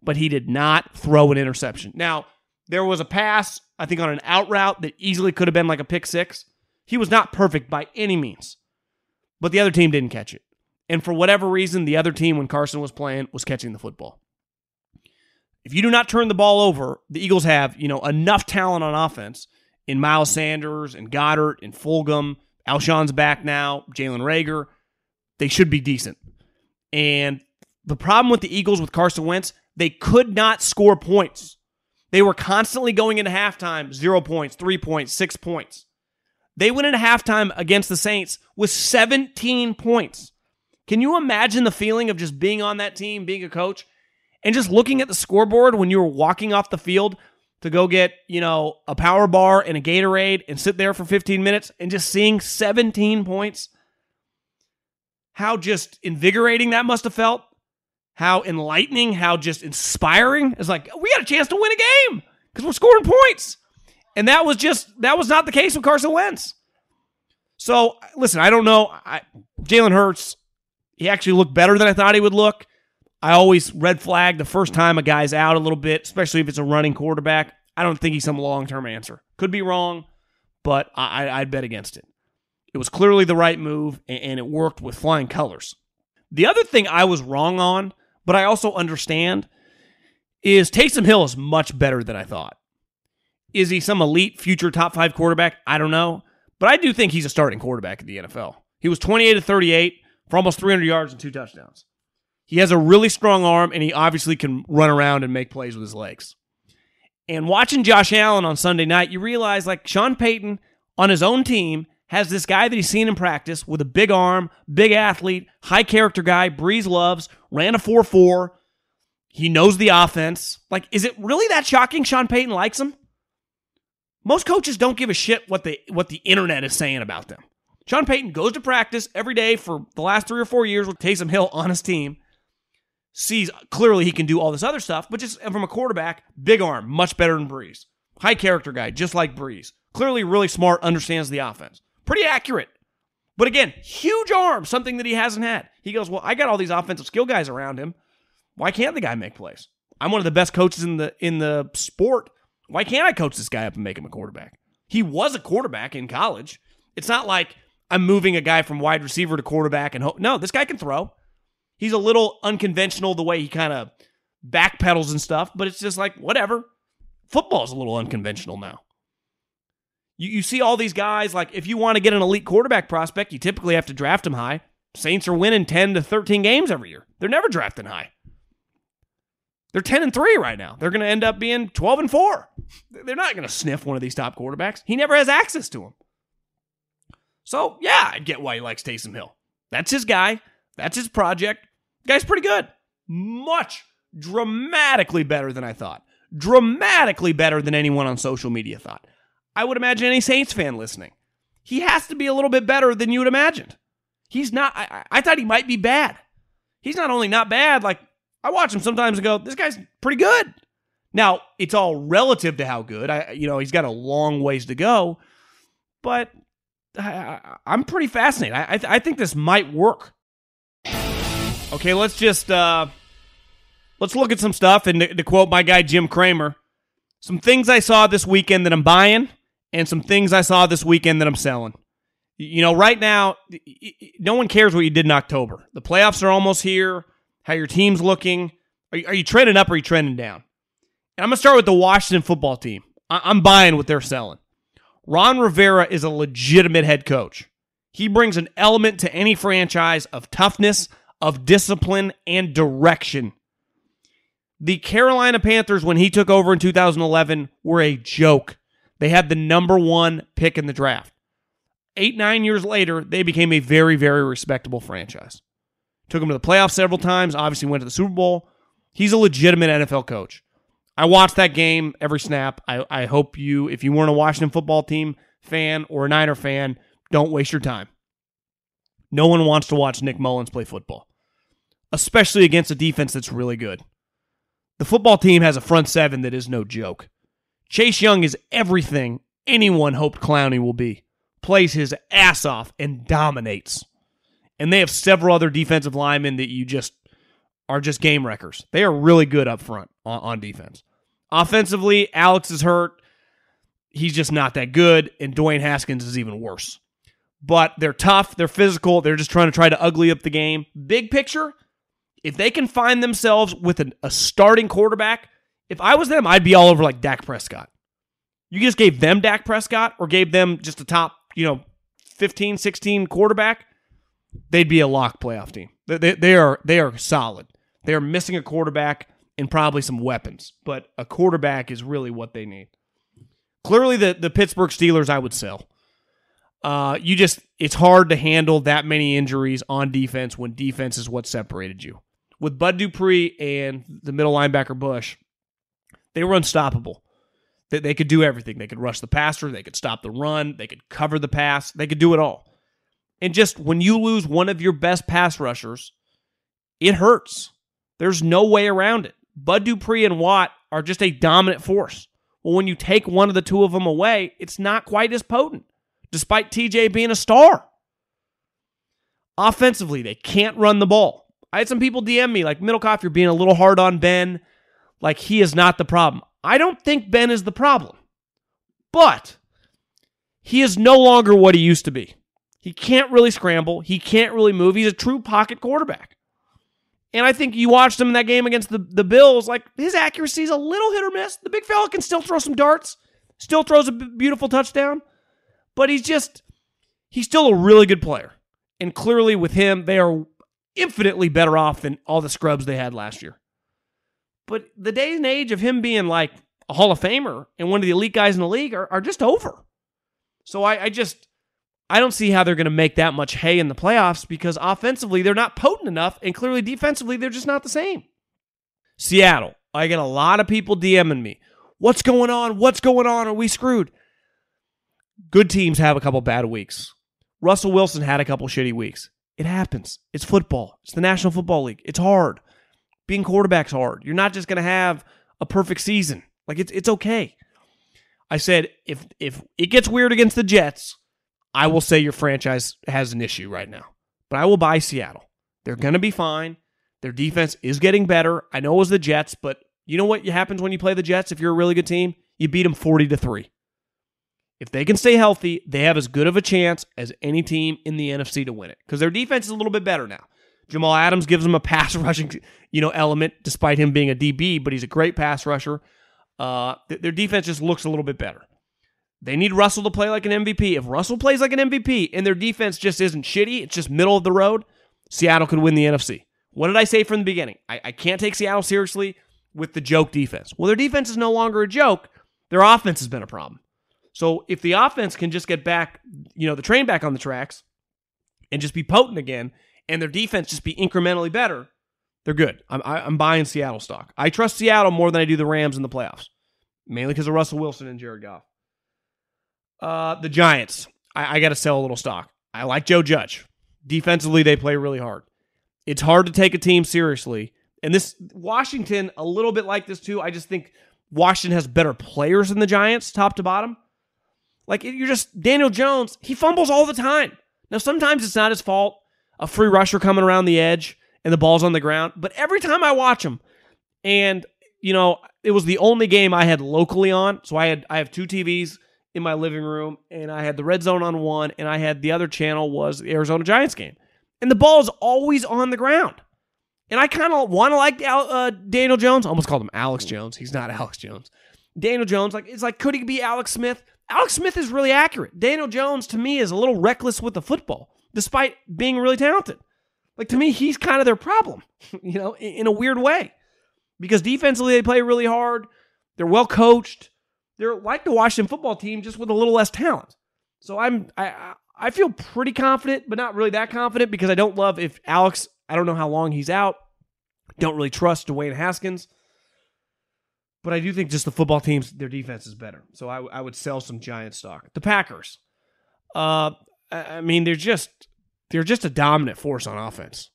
Speaker 1: but he did not throw an interception. Now, there was a pass, I think, on an out route that easily could have been like a pick six. He was not perfect by any means, but the other team didn't catch it. And for whatever reason, the other team, when Carson was playing, was catching the football. If you do not turn the ball over, the Eagles have, you know, enough talent on offense in Miles Sanders and Goedert and Fulgham. Alshon's back now, Jalen Reagor. They should be decent. And the problem with the Eagles with Carson Wentz, they could not score points. They were constantly going into halftime zero points, three points, six points. They went into halftime against the Saints with 17 points. Can you imagine the feeling of just being on that team, being a coach, and just looking at the scoreboard when you were walking off the field to go get, you know, a power bar and a Gatorade and sit there for 15 minutes and just seeing 17 points? How just invigorating that must have felt. How enlightening, how just inspiring. It's like, we got a chance to win a game because we're scoring points. And that was just, that was not the case with Carson Wentz. So, listen, I don't know. I, Jalen Hurts, he actually looked better than I thought he would look. I always red flag the first time a guy's out a little bit, especially if it's a running quarterback. I don't think he's some long term answer. Could be wrong, but I, I'd bet against it. It was clearly the right move, and it worked with flying colors. The other thing I was wrong on, but I also understand, is Taysom Hill is much better than I thought. Is he some elite future top five quarterback? I don't know, but I do think he's a starting quarterback in the NFL. He was 28 to 38 for almost 300 yards and two touchdowns. He has a really strong arm, and he obviously can run around and make plays with his legs. And watching Josh Allen on Sunday night, you realize like Sean Payton on his own team has this guy that he's seen in practice with a big arm, big athlete, high character guy, Brees loves, ran a 4 4. He knows the offense. Like, is it really that shocking Sean Payton likes him? Most coaches don't give a shit what the what the internet is saying about them. Sean Payton goes to practice every day for the last three or four years with Taysom Hill on his team sees clearly he can do all this other stuff, but just from a quarterback, big arm, much better than Brees. High character guy, just like Brees. Clearly really smart, understands the offense. Pretty accurate. But again, huge arm, something that he hasn't had. He goes, Well, I got all these offensive skill guys around him. Why can't the guy make plays? I'm one of the best coaches in the in the sport. Why can't I coach this guy up and make him a quarterback? He was a quarterback in college. It's not like I'm moving a guy from wide receiver to quarterback and hope. No, this guy can throw he's a little unconventional the way he kind of backpedals and stuff, but it's just like, whatever. Football's a little unconventional now. You, you see all these guys, like, if you want to get an elite quarterback prospect, you typically have to draft him high. Saints are winning 10 to 13 games every year. They're never drafting high. They're 10 and 3 right now. They're going to end up being 12 and 4. They're not going to sniff one of these top quarterbacks. He never has access to them. So, yeah, I get why he likes Taysom Hill. That's his guy. That's his project. Guy's pretty good. Much dramatically better than I thought. Dramatically better than anyone on social media thought. I would imagine any Saints fan listening. He has to be a little bit better than you would imagined. He's not, I, I thought he might be bad. He's not only not bad, like, I watch him sometimes and go, this guy's pretty good. Now, it's all relative to how good. I, you know, he's got a long ways to go, but I, am pretty fascinated. I, I, I think this might work. Okay, let's just uh let's look at some stuff and to, to quote my guy Jim Cramer, some things I saw this weekend that I'm buying and some things I saw this weekend that I'm selling. You know, right now, no one cares what you did in October. The playoffs are almost here. How your team's looking? Are you, are you trending up or are you trending down? And I'm gonna start with the Washington football team. I, I'm buying what they're selling. Ron Rivera is a legitimate head coach. He brings an element to any franchise of toughness, of discipline and direction. The Carolina Panthers, when he took over in 2011, were a joke. They had the number one pick in the draft. Eight, nine years later, they became a very, very respectable franchise. Took him to the playoffs several times, obviously went to the Super Bowl. He's a legitimate NFL coach. I watched that game every snap. I, I hope you, if you weren't a Washington football team fan or a Niner fan, don't waste your time. No one wants to watch Nick Mullens play football, especially against a defense that's really good. The football team has a front seven that is no joke. Chase Young is everything anyone hoped Clowney will be. Plays his ass off and dominates. And they have several other defensive linemen that you just are just game wreckers. They are really good up front on, on defense. Offensively, Alex is hurt. He's just not that good, and Dwayne Haskins is even worse. But they're tough, they're physical, they're just trying to try to ugly up the game. Big picture, if they can find themselves with an, a starting quarterback, if I was them, I'd be all over like Dak Prescott. You just gave them Dak Prescott or gave them just a top, you know, 15, 16 quarterback, they'd be a lock playoff team. They, they, they are they are solid. They are missing a quarterback and probably some weapons, but a quarterback is really what they need. Clearly, the the Pittsburgh Steelers, I would sell. Uh, you just it's hard to handle that many injuries on defense when defense is what separated you. With Bud Dupree and the middle linebacker Bush, they were unstoppable. They, they could do everything. They could rush the passer, they could stop the run, they could cover the pass, they could do it all. And just when you lose one of your best pass rushers, it hurts. There's no way around it. Bud Dupree and Watt are just a dominant force. Well, when you take one of the two of them away, it's not quite as potent, despite TJ being a star. Offensively, they can't run the ball. I had some people DM me, like, Middlekauff, you're being a little hard on Ben. Like, he is not the problem. I don't think Ben is the problem, but he is no longer what he used to be. He can't really scramble. He can't really move. He's a true pocket quarterback. And I think you watched him in that game against the, the Bills. Like his accuracy is a little hit or miss. The big fella can still throw some darts, still throws a beautiful touchdown, but he's just, he's still a really good player. And clearly with him, they are infinitely better off than all the scrubs they had last year. But the day and age of him being like a Hall of Famer and one of the elite guys in the league are, are just over. So I, I just, I don't see how they're going to make that much hay in the playoffs because offensively they're not potent enough, and clearly defensively they're just not the same. Seattle, I get a lot of people DMing me. What's going on? What's going on? Are we screwed? Good teams have a couple bad weeks. Russell Wilson had a couple shitty weeks. It happens. It's football. It's the National Football League. It's hard. Being quarterback's hard. You're not just going to have a perfect season. Like it's it's okay. I said if if it gets weird against the Jets, I will say your franchise has an issue right now. But I will buy Seattle. They're going to be fine. Their defense is getting better. I know it was the Jets, but you know what happens when you play the Jets if you're a really good team? You beat them 40 to 3. If they can stay healthy, they have as good of a chance as any team in the NFC to win it because their defense is a little bit better now. Jamal Adams gives them a pass rushing, you know, element despite him being a DB, but he's a great pass rusher. Uh, th- their defense just looks a little bit better. They need Russell to play like an MVP. If Russell plays like an MVP and their defense just isn't shitty, it's just middle of the road, Seattle could win the NFC. What did I say from the beginning? I, I can't take Seattle seriously with the joke defense. Well, their defense is no longer a joke. Their offense has been a problem. So if the offense can just get back, you know, the train back on the tracks and just be potent again, and their defense just be incrementally better, they're good. I'm, I'm buying Seattle stock. I trust Seattle more than I do the Rams in the playoffs, mainly because of Russell Wilson and Jared Goff. Uh, the Giants. I, I got to sell a little stock. I like Joe Judge. Defensively, they play really hard. It's hard to take a team seriously. And this Washington, a little bit like this too. I just think Washington has better players than the Giants, top to bottom. Like you're just Daniel Jones, he fumbles all the time. Now sometimes it's not his fault. A free rusher coming around the edge and the ball's on the ground. But every time I watch him, and you know, it was the only game I had locally on. So I had I have two TVs in my living room, and I had the red zone on one, and I had the other channel was the Arizona Giants game, and the ball is always on the ground. And I kind of want to like uh, Daniel Jones. I almost called him Alex Jones. He's not Alex Jones. Daniel Jones, like it's like could he be Alex Smith? Alex Smith is really accurate. Daniel Jones to me is a little reckless with the football, despite being really talented. Like to me, he's kind of their problem, you know, in, a weird way, because defensively they play really hard. They're well coached. They're like the Washington football team, just with a little less talent. So I'm I I feel pretty confident, but not really that confident because I don't love if Alex. I don't know how long he's out. Don't really trust Dwayne Haskins. But I do think just the football teams, their defense is better. So I, I would sell some giant stock. The Packers. Uh, I mean, they're just they're just a dominant force on offense.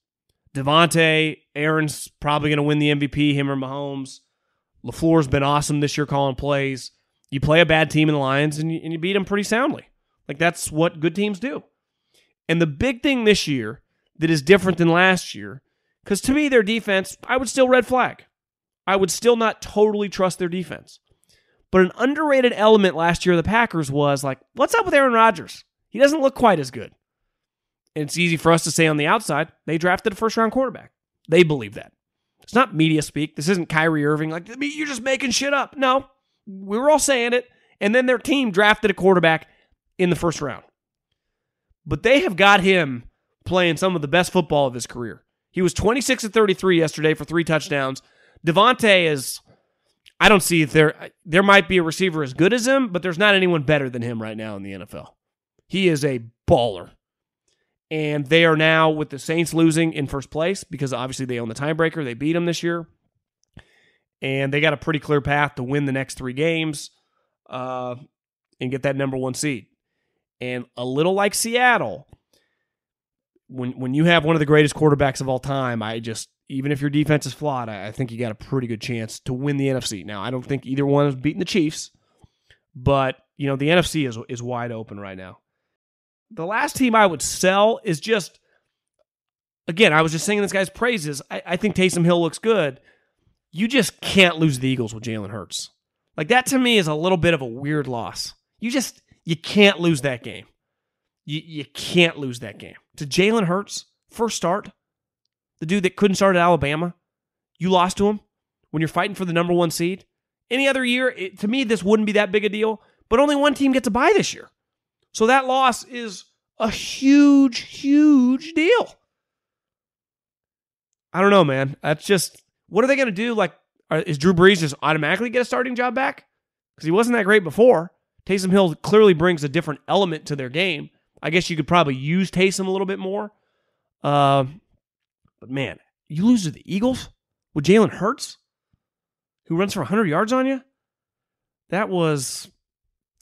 Speaker 1: Davante, Aaron's probably going to win the MVP, him or Mahomes. LaFleur's been awesome this year calling plays. You play a bad team in the Lions and you, and you beat them pretty soundly. Like that's what good teams do. And the big thing this year that is different than last year, because to me, their defense, I would still red flag. I would still not totally trust their defense. But an underrated element last year of the Packers was like, what's up with Aaron Rodgers? He doesn't look quite as good. And it's easy for us to say on the outside, they drafted a first round quarterback. They believe that. It's not media speak. This isn't Kyrie Irving. Like, you're just making shit up. No, we were all saying it. And then their team drafted a quarterback in the first round. But they have got him playing some of the best football of his career. He was 26 and 33 yesterday for three touchdowns. Davante is, I don't see there, there might be a receiver as good as him, but there's not anyone better than him right now in the NFL. He is a baller. And they are now, with the Saints losing in first place, because obviously they own the tiebreaker, they beat them this year. And they got a pretty clear path to win the next three games uh, and get that number one seed. And a little like Seattle, when when you have one of the greatest quarterbacks of all time, I just even if your defense is flawed, I, I think you got a pretty good chance to win the NFC. Now, I don't think either one is beating the Chiefs, but you know the NFC is is wide open right now. The last team I would sell is just again, I was just singing this guy's praises. I, I think Taysom Hill looks good. You just can't lose the Eagles with Jalen Hurts. Like that to me is a little bit of a weird loss. You just you can't lose that game. You you can't lose that game. To Jalen Hurts, first start, the dude that couldn't start at Alabama, you lost to him when you're fighting for the number one seed. Any other year, it, to me, this wouldn't be that big a deal. But only one team gets a bye this year, so that loss is a huge, huge deal. I don't know, man. That's just what are they going to do? Like, is Drew Brees just automatically get a starting job back because he wasn't that great before? Taysom Hill clearly brings a different element to their game. I guess you could probably use Taysom a little bit more. Uh, but man, you lose to the Eagles with Jalen Hurts, who runs for 100 yards on you. That was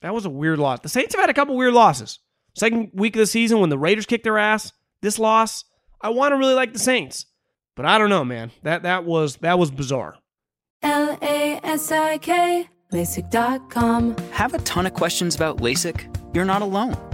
Speaker 1: that was a weird loss. The Saints have had a couple weird losses. Second week of the season when the Raiders kicked their ass. This loss, I want to really like the Saints, but I don't know, man. That that was that was bizarre.
Speaker 2: L A S I K, LASIK.com.
Speaker 3: Have a ton of questions about LASIK? You're not alone.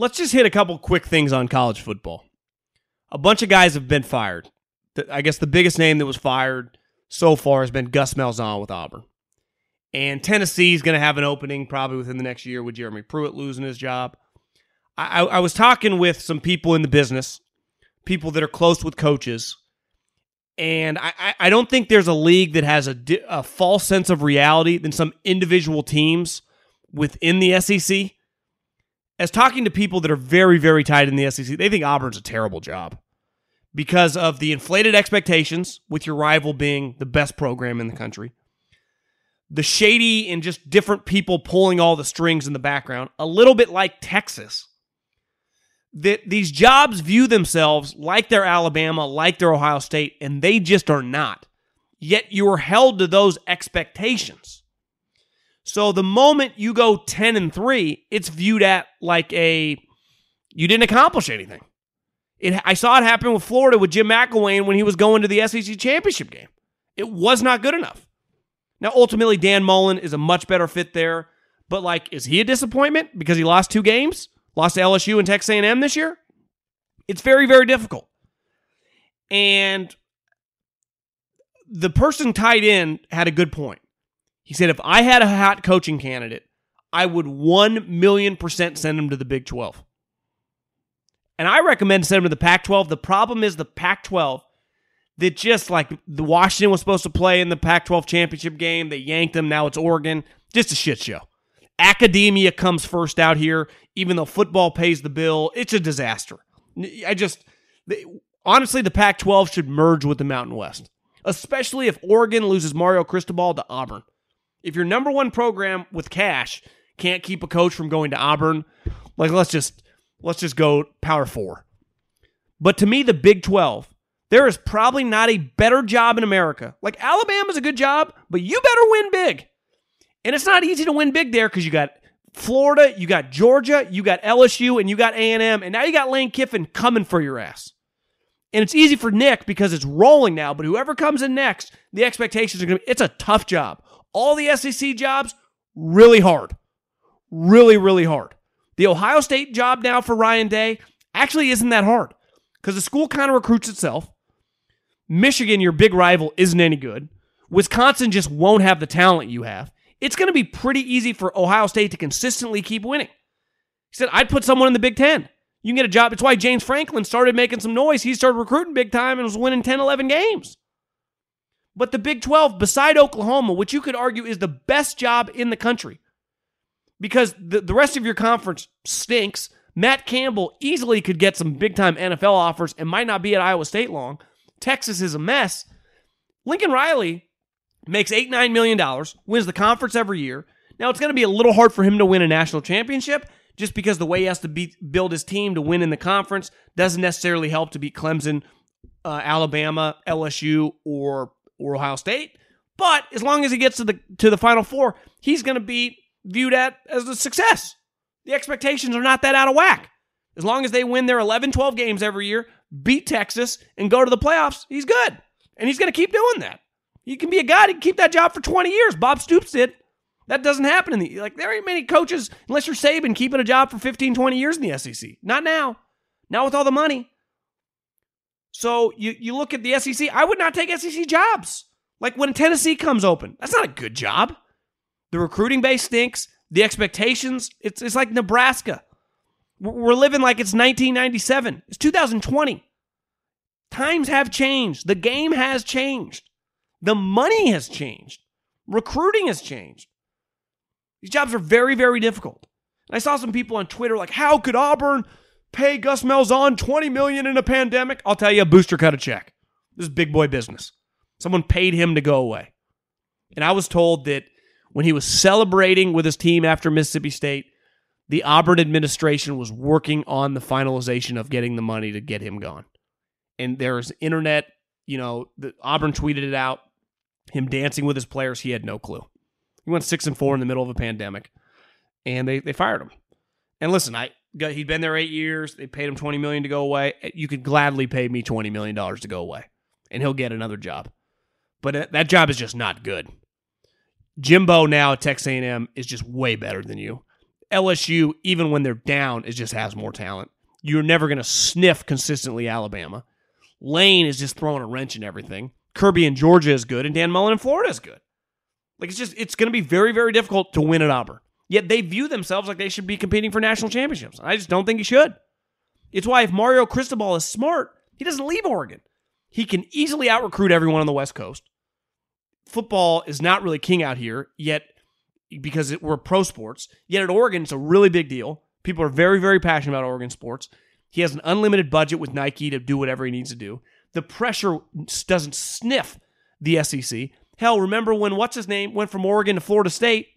Speaker 1: Let's just hit a couple quick things on college football. A bunch of guys have been fired. I guess the biggest name that was fired so far has been Gus Malzahn with Auburn. And Tennessee is going to have an opening probably within the next year with Jeremy Pruitt losing his job. I, I, was talking with some people in the business, people that are close with coaches, and I, I don't think there's a league that has a, a false sense of reality than some individual teams within the SEC as talking to people that are very, very tight in the SEC, they think Auburn's a terrible job because of the inflated expectations, with your rival being the best program in the country, the shady and just different people pulling all the strings in the background, a little bit like Texas. That these jobs view themselves like they're Alabama, like they're Ohio State, and they just are not. Yet you're held to those expectations. So the moment you go 10 and 3, it's viewed at like a you didn't accomplish anything. It, I saw it happen with Florida with Jim McElwain when he was going to the SEC championship game. It was not good enough. Now, ultimately, Dan Mullen is a much better fit there. But like, is he a disappointment because he lost two games, lost to LSU and Texas A&M this year? It's very, very difficult. And the person tied in had a good point. He said, if I had a hot coaching candidate, I would 1 million percent send him to the Big 12. And I recommend send him to the Pac 12. The problem is the Pac 12 that just like the Washington was supposed to play in the Pac 12 championship game. They yanked them. Now it's Oregon. Just a shit show. Academia comes first out here, even though football pays the bill. It's a disaster. I just, honestly, the Pac 12 should merge with the Mountain West, especially if Oregon loses Mario Cristobal to Auburn. If your number one program with cash can't keep a coach from going to Auburn, like let's just let's just go power 4. But to me the Big 12, there is probably not a better job in America. Like Alabama's a good job, but you better win big. And it's not easy to win big there cuz you got Florida, you got Georgia, you got LSU, and you got A&M, and now you got Lane Kiffin coming for your ass. And it's easy for Nick because it's rolling now, but whoever comes in next, the expectations are going to be, it's a tough job all the SEC jobs really hard. Really, really hard. The Ohio State job now for Ryan Day actually isn't that hard because the school kind of recruits itself. Michigan, your big rival, isn't any good. Wisconsin just won't have the talent you have. It's going to be pretty easy for Ohio State to consistently keep winning. He said, I'd put someone in the Big Ten. You can get a job. It's why James Franklin started making some noise. He started recruiting big time and was winning 10, 11 games. But the Big 12, beside Oklahoma, which you could argue is the best job in the country, because the, the rest of your conference stinks. Matt Campbell easily could get some big time NFL offers and might not be at Iowa State long. Texas is a mess. Lincoln Riley makes eight, nine million dollars, wins the conference every year. Now it's going to be a little hard for him to win a national championship just because the way he has to beat, build his team to win in the conference doesn't necessarily help to beat Clemson, uh, Alabama, LSU, or or Ohio State. But as long as he gets to the to the Final Four, he's going to be viewed at as a success. The expectations are not that out of whack. As long as they win their 11, 12 games every year, beat Texas, and go to the playoffs, he's good. And he's going to keep doing that. He can be a guy to keep that job for 20 years. Bob Stoops did. That doesn't happen in the like there ain't many coaches unless you're Saban keeping a job for 15, 20 years in the SEC. Not now. Now with all the money. So you you look at the SEC, I would not take SEC jobs. Like when Tennessee comes open, that's not a good job. The recruiting base stinks. The expectations, it's, it's like Nebraska. We're living like it's 1997. It's 2020. Times have changed. The game has changed. The money has changed. Recruiting has changed. These jobs are very, very difficult. And I saw some people on Twitter like, how could Auburn pay Gus Malzahn 20 million in a pandemic? I'll tell you, a booster cut a check. This is big boy business. Someone paid him to go away. And I was told that when he was celebrating with his team after Mississippi State, the Auburn administration was working on the finalization of getting the money to get him gone. And there's internet, you know, the, Auburn tweeted it out, him dancing with his players. He had no clue. He went six and four in the middle of a pandemic, and they, they fired him. And listen, I he'd been there eight years. They paid him twenty million to go away. You could gladly pay me twenty million dollars to go away, and he'll get another job. But uh, that job is just not good. Jimbo now at Texas A&M is just way better than you. LSU, even when they're down, it just has more talent. You're never going to sniff consistently Alabama. Lane is just throwing a wrench in everything. Kirby in Georgia is good, and Dan Mullen in Florida is good. Like it's just it's going to be very very difficult to win at Auburn. Yet they view themselves like they should be competing for national championships. I just don't think he should. It's why if Mario Cristobal is smart, he doesn't leave Oregon. He can easily out recruit everyone on the West Coast. Football is not really king out here yet because it, we're pro sports. Yet at Oregon, it's a really big deal. People are very, very passionate about Oregon sports. He has an unlimited budget with Nike to do whatever he needs to do. The pressure doesn't sniff the SEC. Hell, remember when what's his name went from Oregon to Florida State?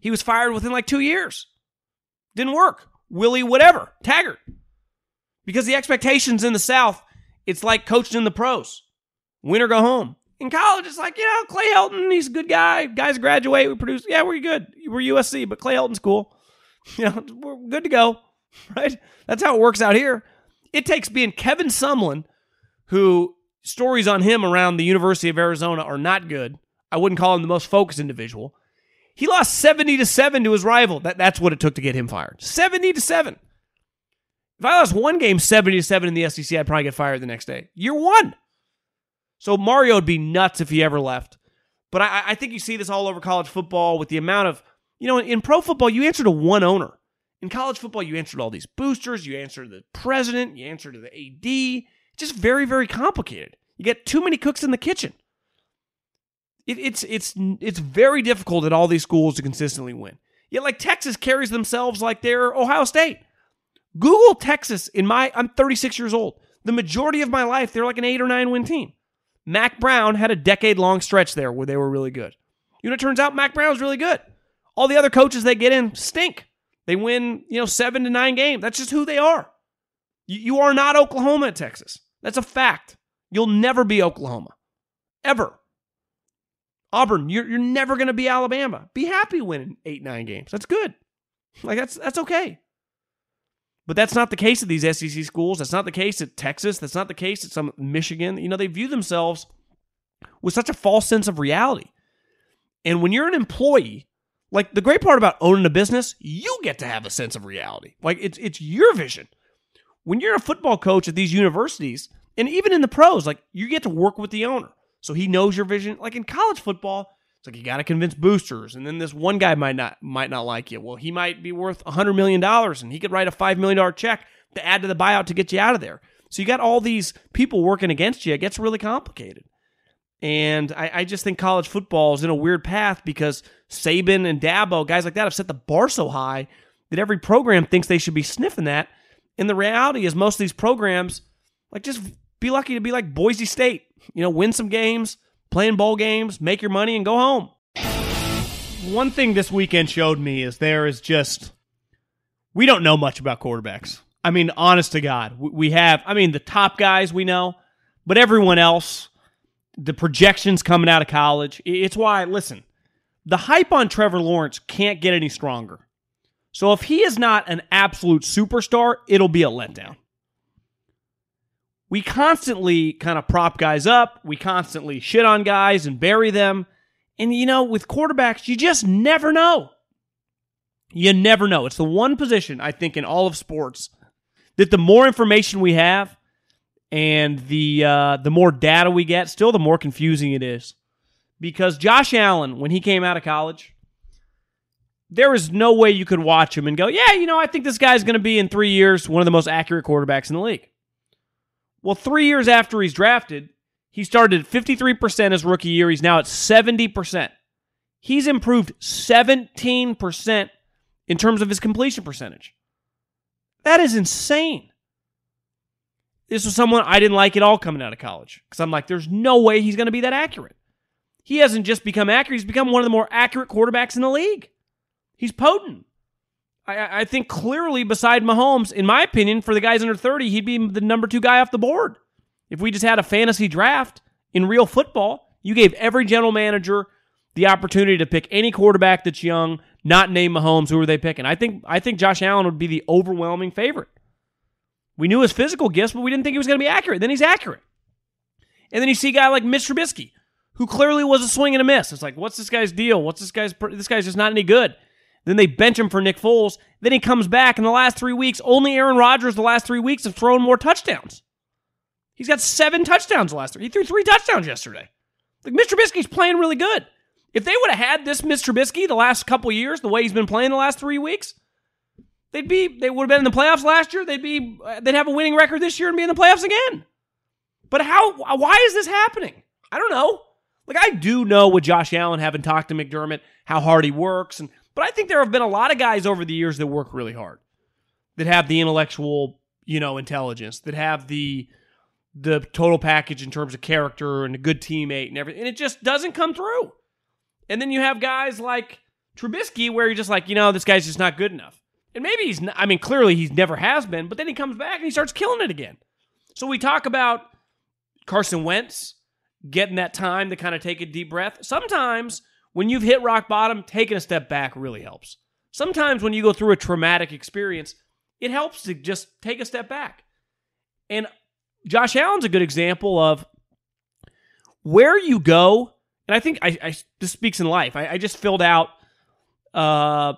Speaker 1: He was fired within like two years. Didn't work. Willie, whatever, Taggart. Because the expectations in the South, it's like coaching in the pros. Win or go home. In college, it's like, you know, Clay Helton, he's a good guy. Guys graduate, we produce. Yeah, we're good. We're USC, but Clay Helton's cool. You know, we're good to go. Right? That's how it works out here. It takes being Kevin Sumlin, who stories on him around the University of Arizona are not good. I wouldn't call him the most focused individual. He lost 70 to 7 to his rival. That, that's what it took to get him fired. 70 to 7. If I lost one game 70 to 7 in the SEC, I'd probably get fired the next day. Year one. So Mario would be nuts if he ever left. But I, I think you see this all over college football with the amount of, you know, in, in pro football, you answer to one owner. In college football, you answer to all these boosters, you answer to the president, you answer to the AD. It's just very, very complicated. You get too many cooks in the kitchen. It, it's it's it's very difficult at all these schools to consistently win. Yet, like Texas carries themselves like they're Ohio State. Google Texas. In my, I'm 36 years old. The majority of my life, they're like an eight or nine win team. Mack Brown had a decade long stretch there where they were really good. You know, it turns out Mack Brown's really good. All the other coaches they get in stink. They win, you know, seven to nine games. That's just who they are. You, you are not Oklahoma at Texas. That's a fact. You'll never be Oklahoma. Ever. Auburn, you're, you're never going to be Alabama. Be happy winning eight, nine games. That's good. Like, that's, that's okay. But that's not the case at these SEC schools. That's not the case at Texas. That's not the case at some Michigan. You know, they view themselves with such a false sense of reality. And when you're an employee, like the great part about owning a business, you get to have a sense of reality. Like it's it's your vision. When you're a football coach at these universities, and even in the pros, like you get to work with the owner. So he knows your vision. Like in college football, it's like you got to convince boosters, and then this one guy might not might not like you. Well, he might be worth hundred million dollars, and he could write a five million dollar check to add to the buyout to get you out of there. So you got all these people working against you. It gets really complicated. And I, I just think college football is in a weird path because Saban and Dabo, guys like that, have set the bar so high that every program thinks they should be sniffing that. And the reality is, most of these programs, like, just be lucky to be like Boise State. You know, win some games, playing bowl games, make your money, and go home. One thing this weekend showed me is there is just we don't know much about quarterbacks. I mean, honest to God, we have. I mean, the top guys we know, but everyone else, the projections coming out of college. It's why listen, the hype on Trevor Lawrence can't get any stronger. So if he is not an absolute superstar, it'll be a letdown we constantly kind of prop guys up. We constantly shit on guys and bury them. And, you know, with quarterbacks, you just never know. You never know. It's the one position, I think, in all of sports that the more information we have and the uh, the more data we get, still the more confusing it is. Because Josh Allen, when he came out of college, there is no way you could watch him and go, yeah, you know, I think this guy's going to be in three years one of the most accurate quarterbacks in the league. Well, three years after he's drafted, he started at 53% his rookie year. He's now at 70%. He's improved 17% in terms of his completion percentage. That is insane. This was someone I didn't like at all coming out of college because I'm like, there's no way he's going to be that accurate. He hasn't just become accurate, he's become one of the more accurate quarterbacks in the league. He's potent. I, I think clearly, beside Mahomes, in my opinion, for the guys under 30, he'd be the number two guy off the board. If we just had a fantasy draft in real football, you gave every general manager the opportunity to pick any quarterback that's young, not name Mahomes. Who are they picking? I think I think Josh Allen would be the overwhelming favorite. We knew his physical gifts, but we didn't think he was going to be accurate. Then he's accurate. And then you see a guy like Mitch Trubisky, who clearly was a swing and a miss. It's like, what's this guy's deal? What's this guy's? This guy's just not any good. Then they bench him for Nick Foles. Then he comes back in the last three weeks. Only Aaron Rodgers the last three weeks have thrown more touchdowns. He's got seven touchdowns last three. He threw three touchdowns yesterday. Like Mitch Trubisky's playing really good. If they would have had this Mitch Trubisky the last couple years, the way he's been playing the last three weeks, they'd be they would have been in the playoffs last year. They'd be uh, they'd have a winning record this year and be in the playoffs again. But how? Why is this happening? I don't know. Like I do know with Josh Allen having talked to McDermott how hard he works and but I think there have been a lot of guys over the years that work really hard, that have the intellectual, you know, intelligence, that have the the total package in terms of character and a good teammate and everything. And it just doesn't come through. And then you have guys like Trubisky where you're just like, you know, this guy's just not good enough. And maybe he's not, I mean, clearly he's never has been, but then he comes back and he starts killing it again. So we talk about Carson Wentz getting that time to kind of take a deep breath. Sometimes when you've hit rock bottom, taking a step back really helps. Sometimes when you go through a traumatic experience, it helps to just take a step back. And Josh Allen's a good example of where you go. And I think I, I this speaks in life. I, I just filled out uh,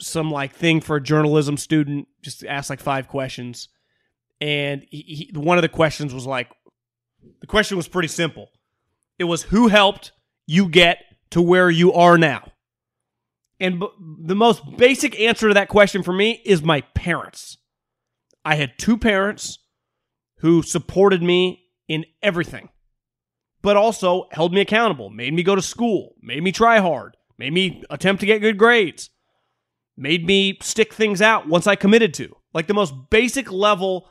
Speaker 1: some like thing for a journalism student, just asked like five questions. And he, he, one of the questions was like, the question was pretty simple. It was who helped you get to where you are now? And b- the most basic answer to that question for me is my parents. I had two parents who supported me in everything, but also held me accountable, made me go to school, made me try hard, made me attempt to get good grades, made me stick things out once I committed to. Like the most basic level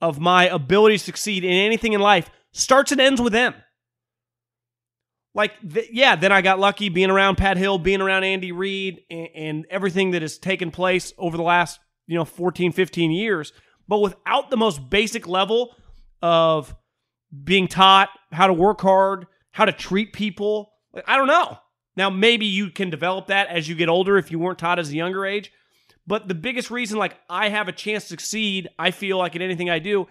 Speaker 1: of my ability to succeed in anything in life starts and ends with them. Like, th- yeah, then I got lucky being around Pat Hill, being around Andy Reid, and, and everything that has taken place over the last, you know, 14, 15 years. But without the most basic level of being taught how to work hard, how to treat people, like, I don't know. Now, maybe you can develop that as you get older if you weren't taught as a younger age. But the biggest reason, like, I have a chance to succeed, I feel like in anything I do,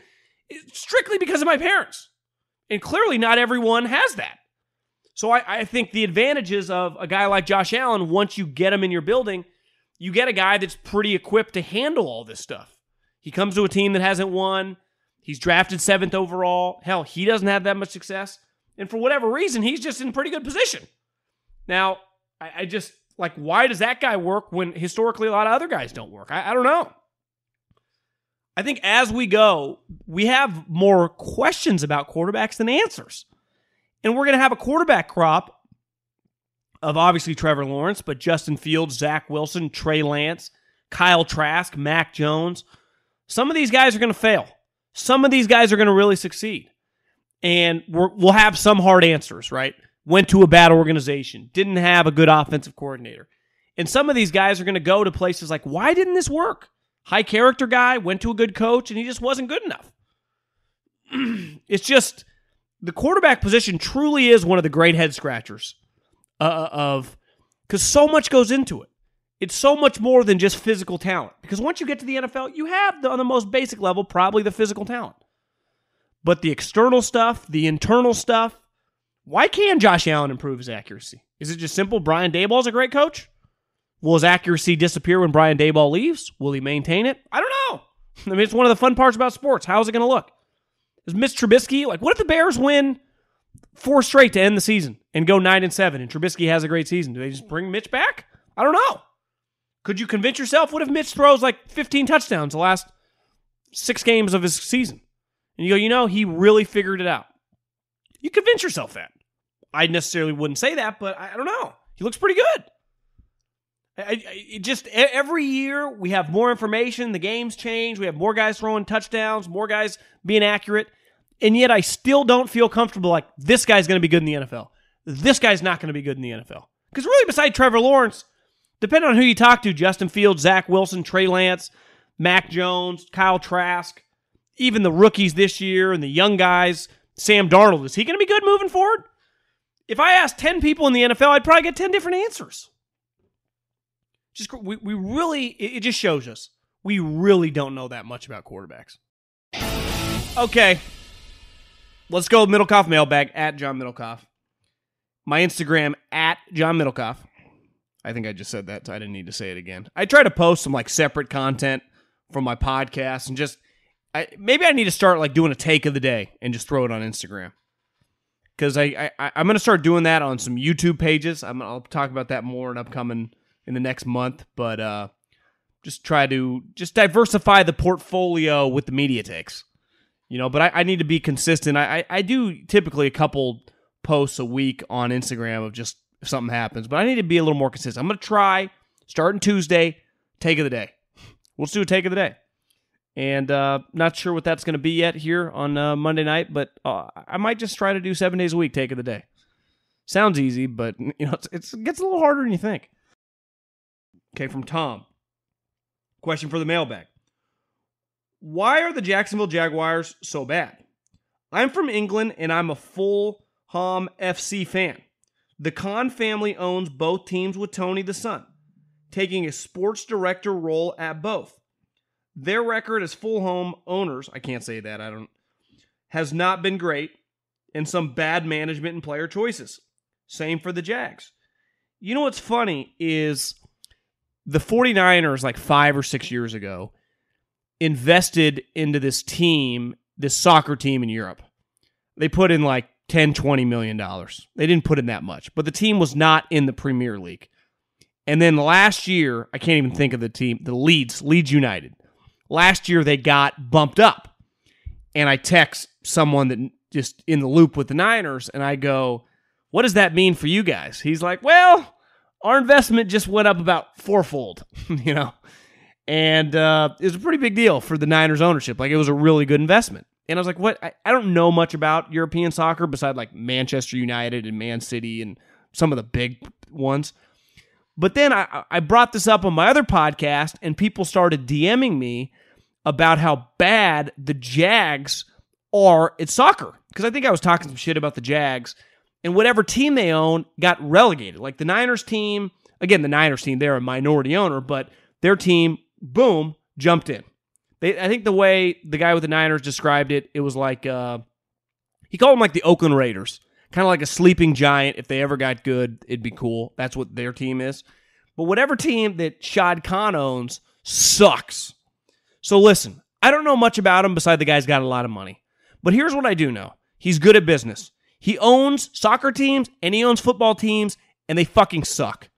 Speaker 1: is strictly because of my parents. And clearly, not everyone has that. So I, I think the advantages of a guy like Josh Allen, once you get him in your building, you get a guy that's pretty equipped to handle all this stuff. He comes to a team that hasn't won. He's drafted seventh overall. Hell, he doesn't have that much success. And for whatever reason, he's just in pretty good position. Now, I, I just like, why does that guy work when historically a lot of other guys don't work? I, I don't know. I think as we go, we have more questions about quarterbacks than answers. And we're going to have a quarterback crop of obviously Trevor Lawrence, but Justin Fields, Zach Wilson, Trey Lance, Kyle Trask, Mac Jones. Some of these guys are going to fail. Some of these guys are going to really succeed. And we will have some hard answers, right? Went to a bad organization, didn't have a good offensive coordinator. And some of these guys are going to go to places like, why didn't this work? High character guy, went to a good coach, and he just wasn't good enough. it's just the quarterback position truly is one of the great head scratchers uh, uh of because so much goes into it. It's so much more than just physical talent. Because once you get to the NFL, you have the, on the most basic level probably the physical talent, but the external stuff, the internal stuff. Why can Josh Allen improve his accuracy? Is it just simple? Brian Daboll is a great coach. Will his accuracy disappear when Brian Daboll leaves? Will he maintain it? I don't know. I mean, it's one of the fun parts about sports. How is it going to look? Is Mitch Trubisky like? What if the Bears win four straight to end the season and go nine and seven, and Trubisky has a great season? Do they just bring Mitch back? I don't know. Could you convince yourself? What if Mitch throws like 15 touchdowns the last six games of his season? And you go, you know, he really figured it out. You convince yourself that. I necessarily wouldn't say that, but I, I don't know. He looks pretty good. Just every year we have more information. The games change. We have more guys throwing touchdowns, more guys being accurate, and yet I still don't feel comfortable. Like this guy's going to be good in the NFL. This guy's not going to be good in the NFL. Because really, beside Trevor Lawrence, depending on who you talk to, Justin Fields, Zach Wilson, Trey Lance, Mac Jones, Kyle Trask, even the rookies this year and the young guys, Sam Darnold, is he going to be good moving forward? If I asked 10 people in the NFL, I'd probably get 10 different answers. Just we, we really it, it just shows us we really don't know that much about quarterbacks. Okay. Let's go Middlekauff mailbag at John Middlekauff. My Instagram at John Middlekauff. I think I just said that, so I didn't need to say it again. I try to post some like separate content from my podcast and just I maybe I need to start like doing a take of the day and just throw it on Instagram. Cause I, I I'm gonna start doing that on some YouTube pages. I'm I'll talk about that more in upcoming in the next month, but uh just try to just diversify the portfolio with the media takes. You know, but I, I need to be consistent. I, I, I do typically a couple posts a week on Instagram of just if something happens, but I need to be a little more consistent. I'm gonna try starting Tuesday, take of the day. We'll do a take of the day. And uh, not sure what that's going to be yet here on uh, Monday night, but uh, I might just try to do seven days a week, take of the day. Sounds easy, but you know it's, it's, it gets a little harder than you think. Okay, from Tom. Question for the mailbag. Why are the Jacksonville Jaguars so bad? I'm from England and I'm a full Hom FC fan. The Khan family owns both teams with Tony the Son, taking a sports director role at both. Their record as full home owners, I can't say that, I don't, has not been great, and some bad management and player choices. Same for the Jags. You know what's funny is the 49ers, like five or six years ago, invested into this team, this soccer team in Europe. They put in like 10, 20 million dollars. They didn't put in that much, but the team was not in the Premier League. And then last year, I can't even think of the team, the Leeds, Leeds United. Last year they got bumped up. And I text someone that just in the loop with the Niners and I go, "What does that mean for you guys?" He's like, "Well, our investment just went up about fourfold, you know." And uh, it was a pretty big deal for the Niners ownership. Like it was a really good investment. And I was like, what? I, I don't know much about European soccer beside like Manchester United and Man City and some of the big ones. But then I, I brought this up on my other podcast, and people started DMing me about how bad the Jags are at soccer. Because I think I was talking some shit about the Jags, and whatever team they own got relegated. Like the Niners team, again, the Niners team, they're a minority owner, but their team, boom, jumped in. They, I think the way the guy with the Niners described it, it was like uh, he called them like the Oakland Raiders, kind of like a sleeping giant. If they ever got good, it'd be cool. That's what their team is. But whatever team that Shad Khan owns sucks. So listen, I don't know much about him beside the guy's got a lot of money. But here's what I do know: he's good at business. He owns soccer teams and he owns football teams, and they fucking suck.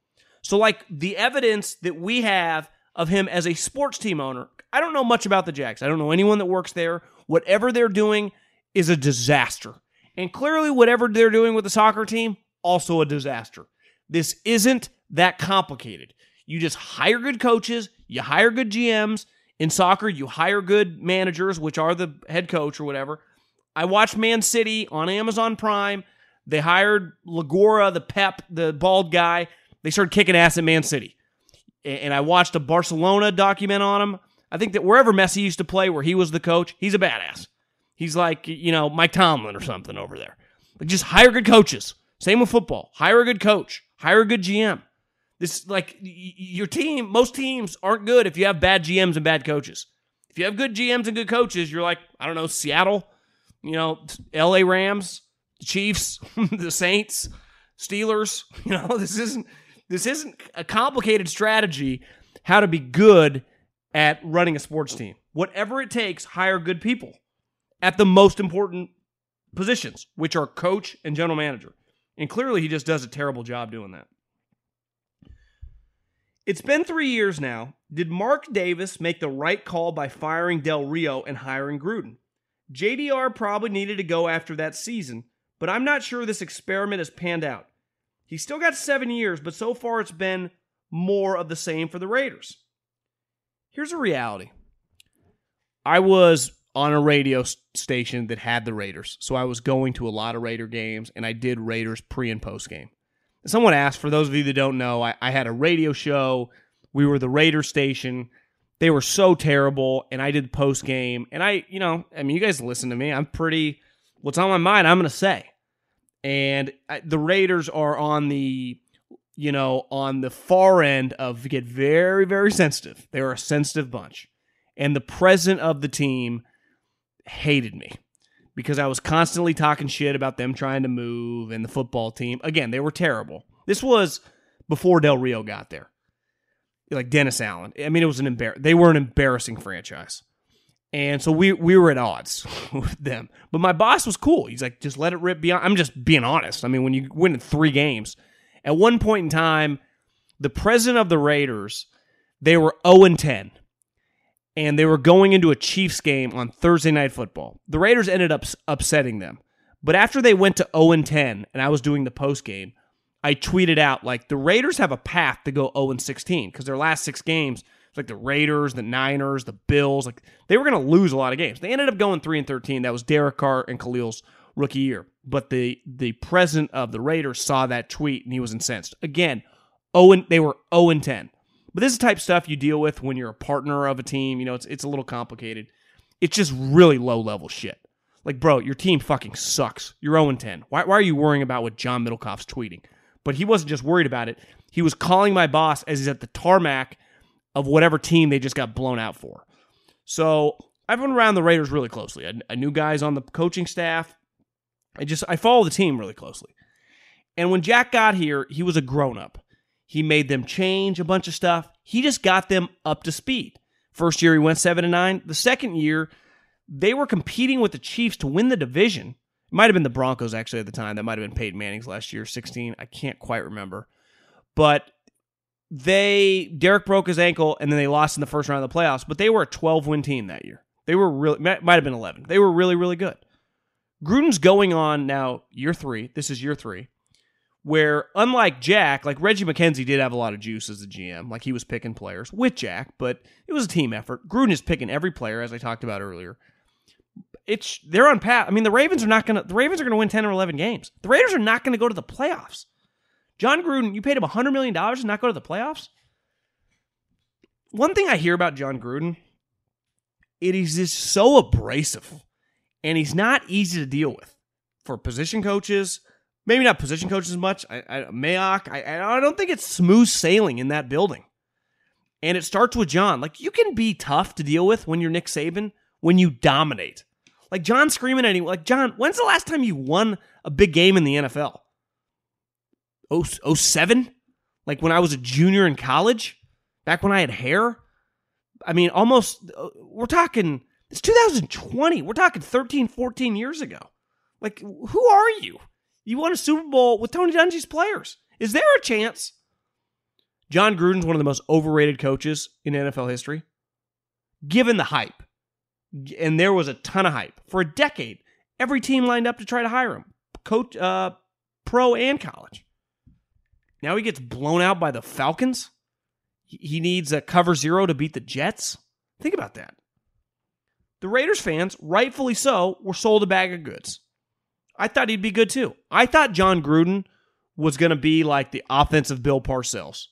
Speaker 1: So like the evidence that we have of him as a sports team owner I don't know much about the Jags. I don't know anyone that works there. Whatever they're doing is a disaster. And clearly, whatever they're doing with the soccer team, also a disaster. This isn't that complicated. You just hire good coaches, you hire good GMs. In soccer, you hire good managers, which are the head coach or whatever. I watched Man City on Amazon Prime. They hired Lagora, the Pep, the bald guy. They started kicking ass at Man City. And I watched a Barcelona document on him. I think that wherever Messi used to play, where he was the coach, he's a badass. He's like, you know, Mike Tomlin or something over there. Like, just hire good coaches. Same with football. Hire a good coach. Hire a good GM. This, like, your team, most teams aren't good if you have bad GMs and bad coaches. If you have good GMs and good coaches, you're like, I don't know, Seattle, you know, LA Rams, Chiefs, the Saints, Steelers. You know, this isn't this isn't a complicated strategy how to be good at running a sports team. Whatever it takes, hire good people at the most important positions, which are coach and general manager. And clearly, he just does a terrible job doing that. It's been three years now. Did Mark Davis make the right call by firing Del Rio and hiring Gruden? JDR probably needed to go after that season, but I'm not sure this experiment has panned out. He's still got seven years, but so far it's been more of the same for the Raiders. Here's a reality I was on a radio station that had the Raiders, so I was going to a lot of Raider games, and I did Raiders pre and post game. Someone asked, for those of you that don't know, I, I had a radio show. We were the Raider station. They were so terrible, and I did post game. And I, you know, I mean, you guys listen to me. I'm pretty, what's on my mind, I'm going to say. And I, the Raiders are on the, you know, on the far end of get very, very sensitive. They're a sensitive bunch. And the president of the team hated me because I was constantly talking shit about them trying to move and the football team. Again, they were terrible. This was before Del Rio got there. Like Dennis Allen. I mean, it was an embar- they were an embarrassing franchise. And so we we were at odds with them. But my boss was cool. He's like, just let it rip beyond. I'm just being honest. I mean, when you win three games, at one point in time, the president of the Raiders, they were 0 and 10 and they were going into a Chiefs game on Thursday Night Football. The Raiders ended up upsetting them. But after they went to 0 and 10 and I was doing the post game, I tweeted out like the Raiders have a path to go 0 16 because their last six games, like the Raiders, the Niners, the Bills, like they were going to lose a lot of games. They ended up going 3 and 13. That was Derek Carr and Khalil's rookie year. But the the president of the Raiders saw that tweet and he was incensed. Again, 0 they were 0 and 10. But this is the type of stuff you deal with when you're a partner of a team. You know, it's it's a little complicated. It's just really low level shit. Like, bro, your team fucking sucks. You're 0 10. Why, why are you worrying about what John Middlekauff's tweeting? But he wasn't just worried about it. He was calling my boss as he's at the tarmac of whatever team they just got blown out for. So I've been around the Raiders really closely. I, I knew guys on the coaching staff. I just I follow the team really closely. And when Jack got here, he was a grown up. He made them change a bunch of stuff. He just got them up to speed. First year he went 7 and 9. The second year they were competing with the Chiefs to win the division. It might have been the Broncos actually at the time. That might have been Peyton Manning's last year, 16. I can't quite remember. But they Derek broke his ankle and then they lost in the first round of the playoffs, but they were a 12 win team that year. They were really might have been 11. They were really really good. Gruden's going on now year 3. This is year 3 where unlike Jack, like Reggie McKenzie did have a lot of juice as a GM. Like he was picking players with Jack, but it was a team effort. Gruden is picking every player, as I talked about earlier. It's they're on path. I mean, the Ravens are not gonna the Ravens are gonna win 10 or 11 games. The Raiders are not gonna go to the playoffs. Jon Gruden, you paid him $100 million to not go to the playoffs? One thing I hear about Jon Gruden, it is just so abrasive and he's not easy to deal with for position coaches, maybe not position coaches as much. I, I Mayock, I, I don't think it's smooth sailing in that building. And it starts with John. Like you can be tough to deal with when you're Nick Saban when you dominate. Like John screaming at him. Like John, when's the last time you won a big game in the NFL? Oh, 07? Like when I was a junior in college, back when I had hair. I mean, almost. Uh, we're talking. It's 2020. We're talking 13, 14 years ago. Like, who are you? You won a Super Bowl with Tony Dungy's players. Is there a chance? Jon Gruden's one of the most overrated coaches in NFL history, given the hype. And there was a ton of hype for a decade. Every team lined up to try to hire him, coach, uh, pro and college. Now he gets blown out by the Falcons. He needs a cover zero to beat the Jets. Think about that. The Raiders fans, rightfully so, were sold a bag of goods. I thought he'd be good too. I thought Jon Gruden was going to be like the offensive Bill Parcells.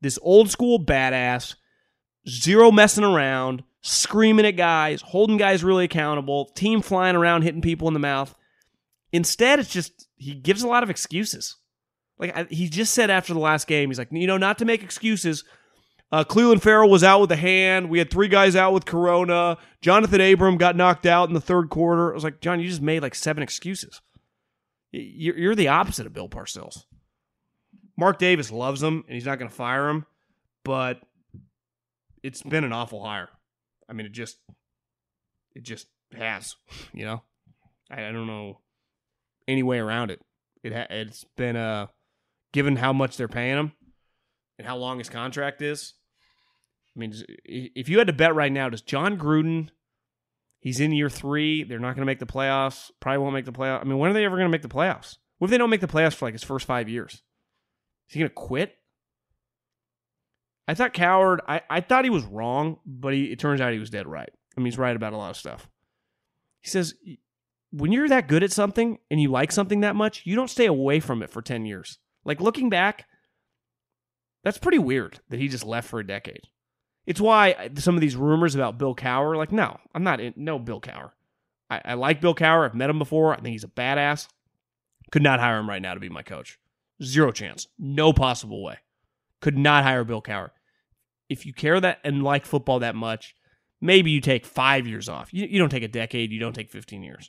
Speaker 1: This old school badass, zero messing around, screaming at guys, holding guys really accountable, team flying around hitting people in the mouth. Instead, it's just he gives a lot of excuses. Like I, he just said after the last game, he's like, you know, not to make excuses. Uh, Clelin Ferrell was out with a hand. We had three guys out with corona. Johnathan Abram got knocked out in the third quarter. I was like, John, you just made like seven excuses. You're, you're the opposite of Bill Parcells. Mark Davis loves him, and he's not going to fire him, but it's been an awful hire. I mean, it just, it just has. You know, I, I don't know any way around it. It ha- it's been uh, given how much they're paying him and how long his contract is. I mean, if you had to bet right now, does Jon Gruden He's in year three. They're not going to make the playoffs. Probably won't make the playoffs. I mean, when are they ever going to make the playoffs? What if they don't make the playoffs for like his first five years? Is he going to quit? I thought Cowherd, I, I thought he was wrong, but he, it turns out he was dead right. I mean, he's right about a lot of stuff. He says, when you're that good at something and you like something that much, you don't stay away from it for 10 years. Like looking back, that's pretty weird that he just left for a decade. It's why uh, some of these rumors about Bill Cowher, like, no, I'm not in, no Bill Cowher. I, I like Bill Cowher. I've met him before. I think he's a badass. Could not hire him right now to be my coach. Zero chance. No possible way. Could not hire Bill Cowher. If you care that and like football that much, maybe you take five years off. You, you don't take a decade. You don't take 15 years.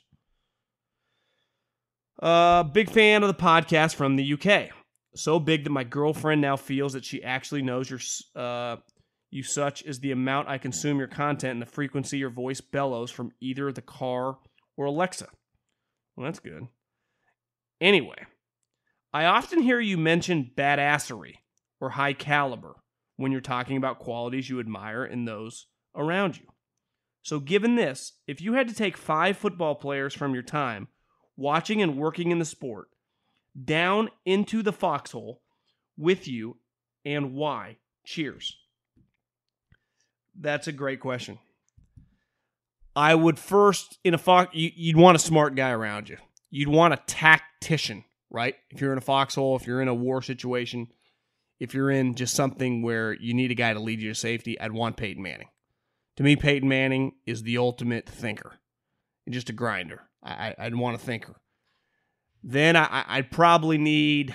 Speaker 1: Uh, big fan of the podcast from the UK. So big that my girlfriend now feels that she actually knows your uh, you such is the amount I consume your content and the frequency your voice bellows from either the car or Alexa. Well, that's good. Anyway, I often hear you mention badassery or high caliber when you're talking about qualities you admire in those around you. So, given this, if you had to take five football players from your time watching and working in the sport down into the foxhole with you and why, cheers. That's a great question. I would first in a fox you, would want a smart guy around you. You'd want a tactician, right? If you're in a foxhole, if you're in a war situation, if you're in just something where you need a guy to lead you to safety, I'd want Peyton Manning. To me, Peyton Manning is the ultimate thinker, and just a grinder. I, would want a thinker. Then I, I'd probably need,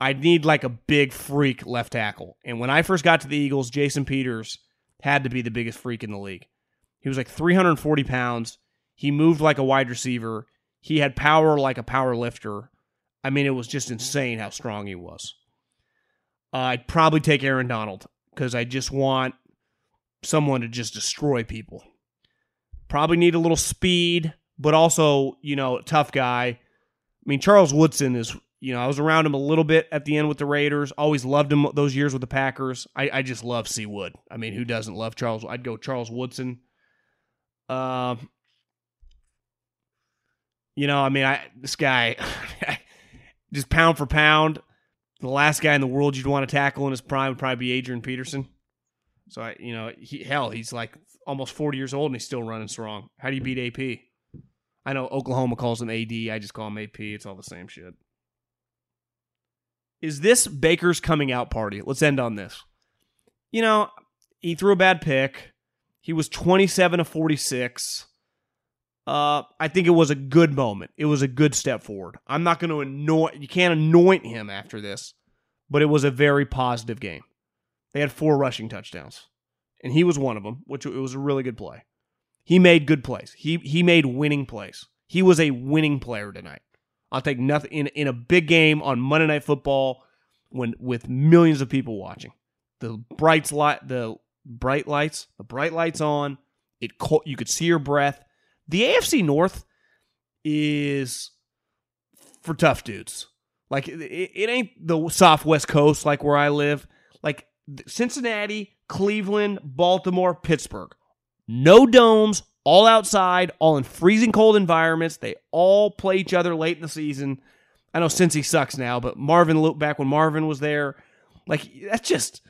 Speaker 1: I'd need like a big freak left tackle. And when I first got to the Eagles, Jason Peters had to be the biggest freak in the league. He was like 340 pounds. He moved like a wide receiver. He had power like a power lifter. I mean, it was just insane how strong he was. Uh, I'd probably take Aaron Donald because I just want someone to just destroy people. Probably need a little speed, but also, you know, a tough guy. I mean, Charles Woodson is you know, I was around him a little bit at the end with the Raiders. Always loved him those years with the Packers. I, I just love C. Wood. I mean, who doesn't love Charles? I'd go Charles Woodson. Uh, you know, I mean, I this guy, just pound for pound, the last guy in the world you'd want to tackle in his prime would probably be Adrian Peterson. So I, you know, he, hell, he's like almost forty years old and he's still running strong. How do you beat AP? I know Oklahoma calls him AD. I just call him AP. It's all the same shit. Is this Baker's coming out party? Let's end on this. You know, he threw a bad pick. He was 27 to 46. Uh, I think it was a good moment. It was a good step forward. I'm not going to anoint, you can't anoint him after this, but it was a very positive game. They had four rushing touchdowns, and he was one of them, which it was a really good play. He made good plays. He he made winning plays. He was a winning player tonight. I'll take nothing in in a big game on Monday Night Football when with millions of people watching. The bright light, the bright lights, the bright lights on. It you could see your breath. The AFC North is for tough dudes. Like it, it ain't the soft West Coast like where I live. Like Cincinnati, Cleveland, Baltimore, Pittsburgh. No domes, all outside, all in freezing cold environments. They all play each other late in the season. I know he sucks now, but Marvin back when Marvin was there. Like that's just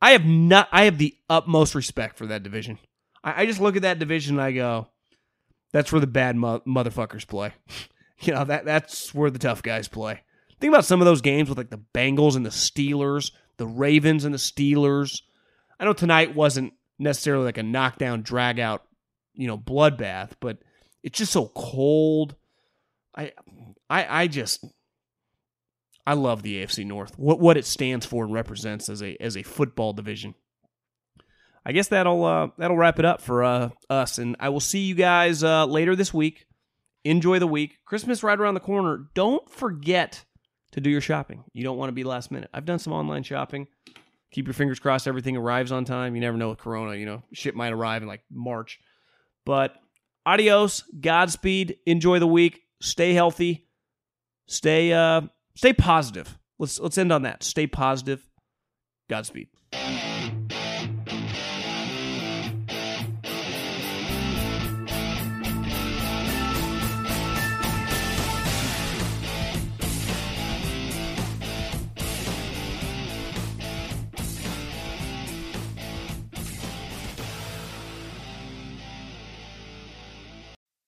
Speaker 1: I have not I have the utmost respect for that division. I, I just look at that division and I go, that's where the bad mo- motherfuckers play. you know that that's where the tough guys play. Think about some of those games with like the Bengals and the Steelers, the Ravens and the Steelers. I know tonight wasn't necessarily like a knockdown, drag out you know, bloodbath, but it's just so cold. I I I just I love the AFC North. What what it stands for and represents as a as a football division. I guess that'll uh, that'll wrap it up for uh, us, and I will see you guys uh, later this week. Enjoy the week. Christmas right around the corner. Don't forget to do your shopping. You don't want to be last minute. I've done some online shopping. Keep your fingers crossed everything arrives on time. You never know with Corona. You know, shit might arrive in like March. But adios, Godspeed, enjoy the week, stay healthy, stay uh stay positive. Let's let's end on that. Stay positive. Godspeed.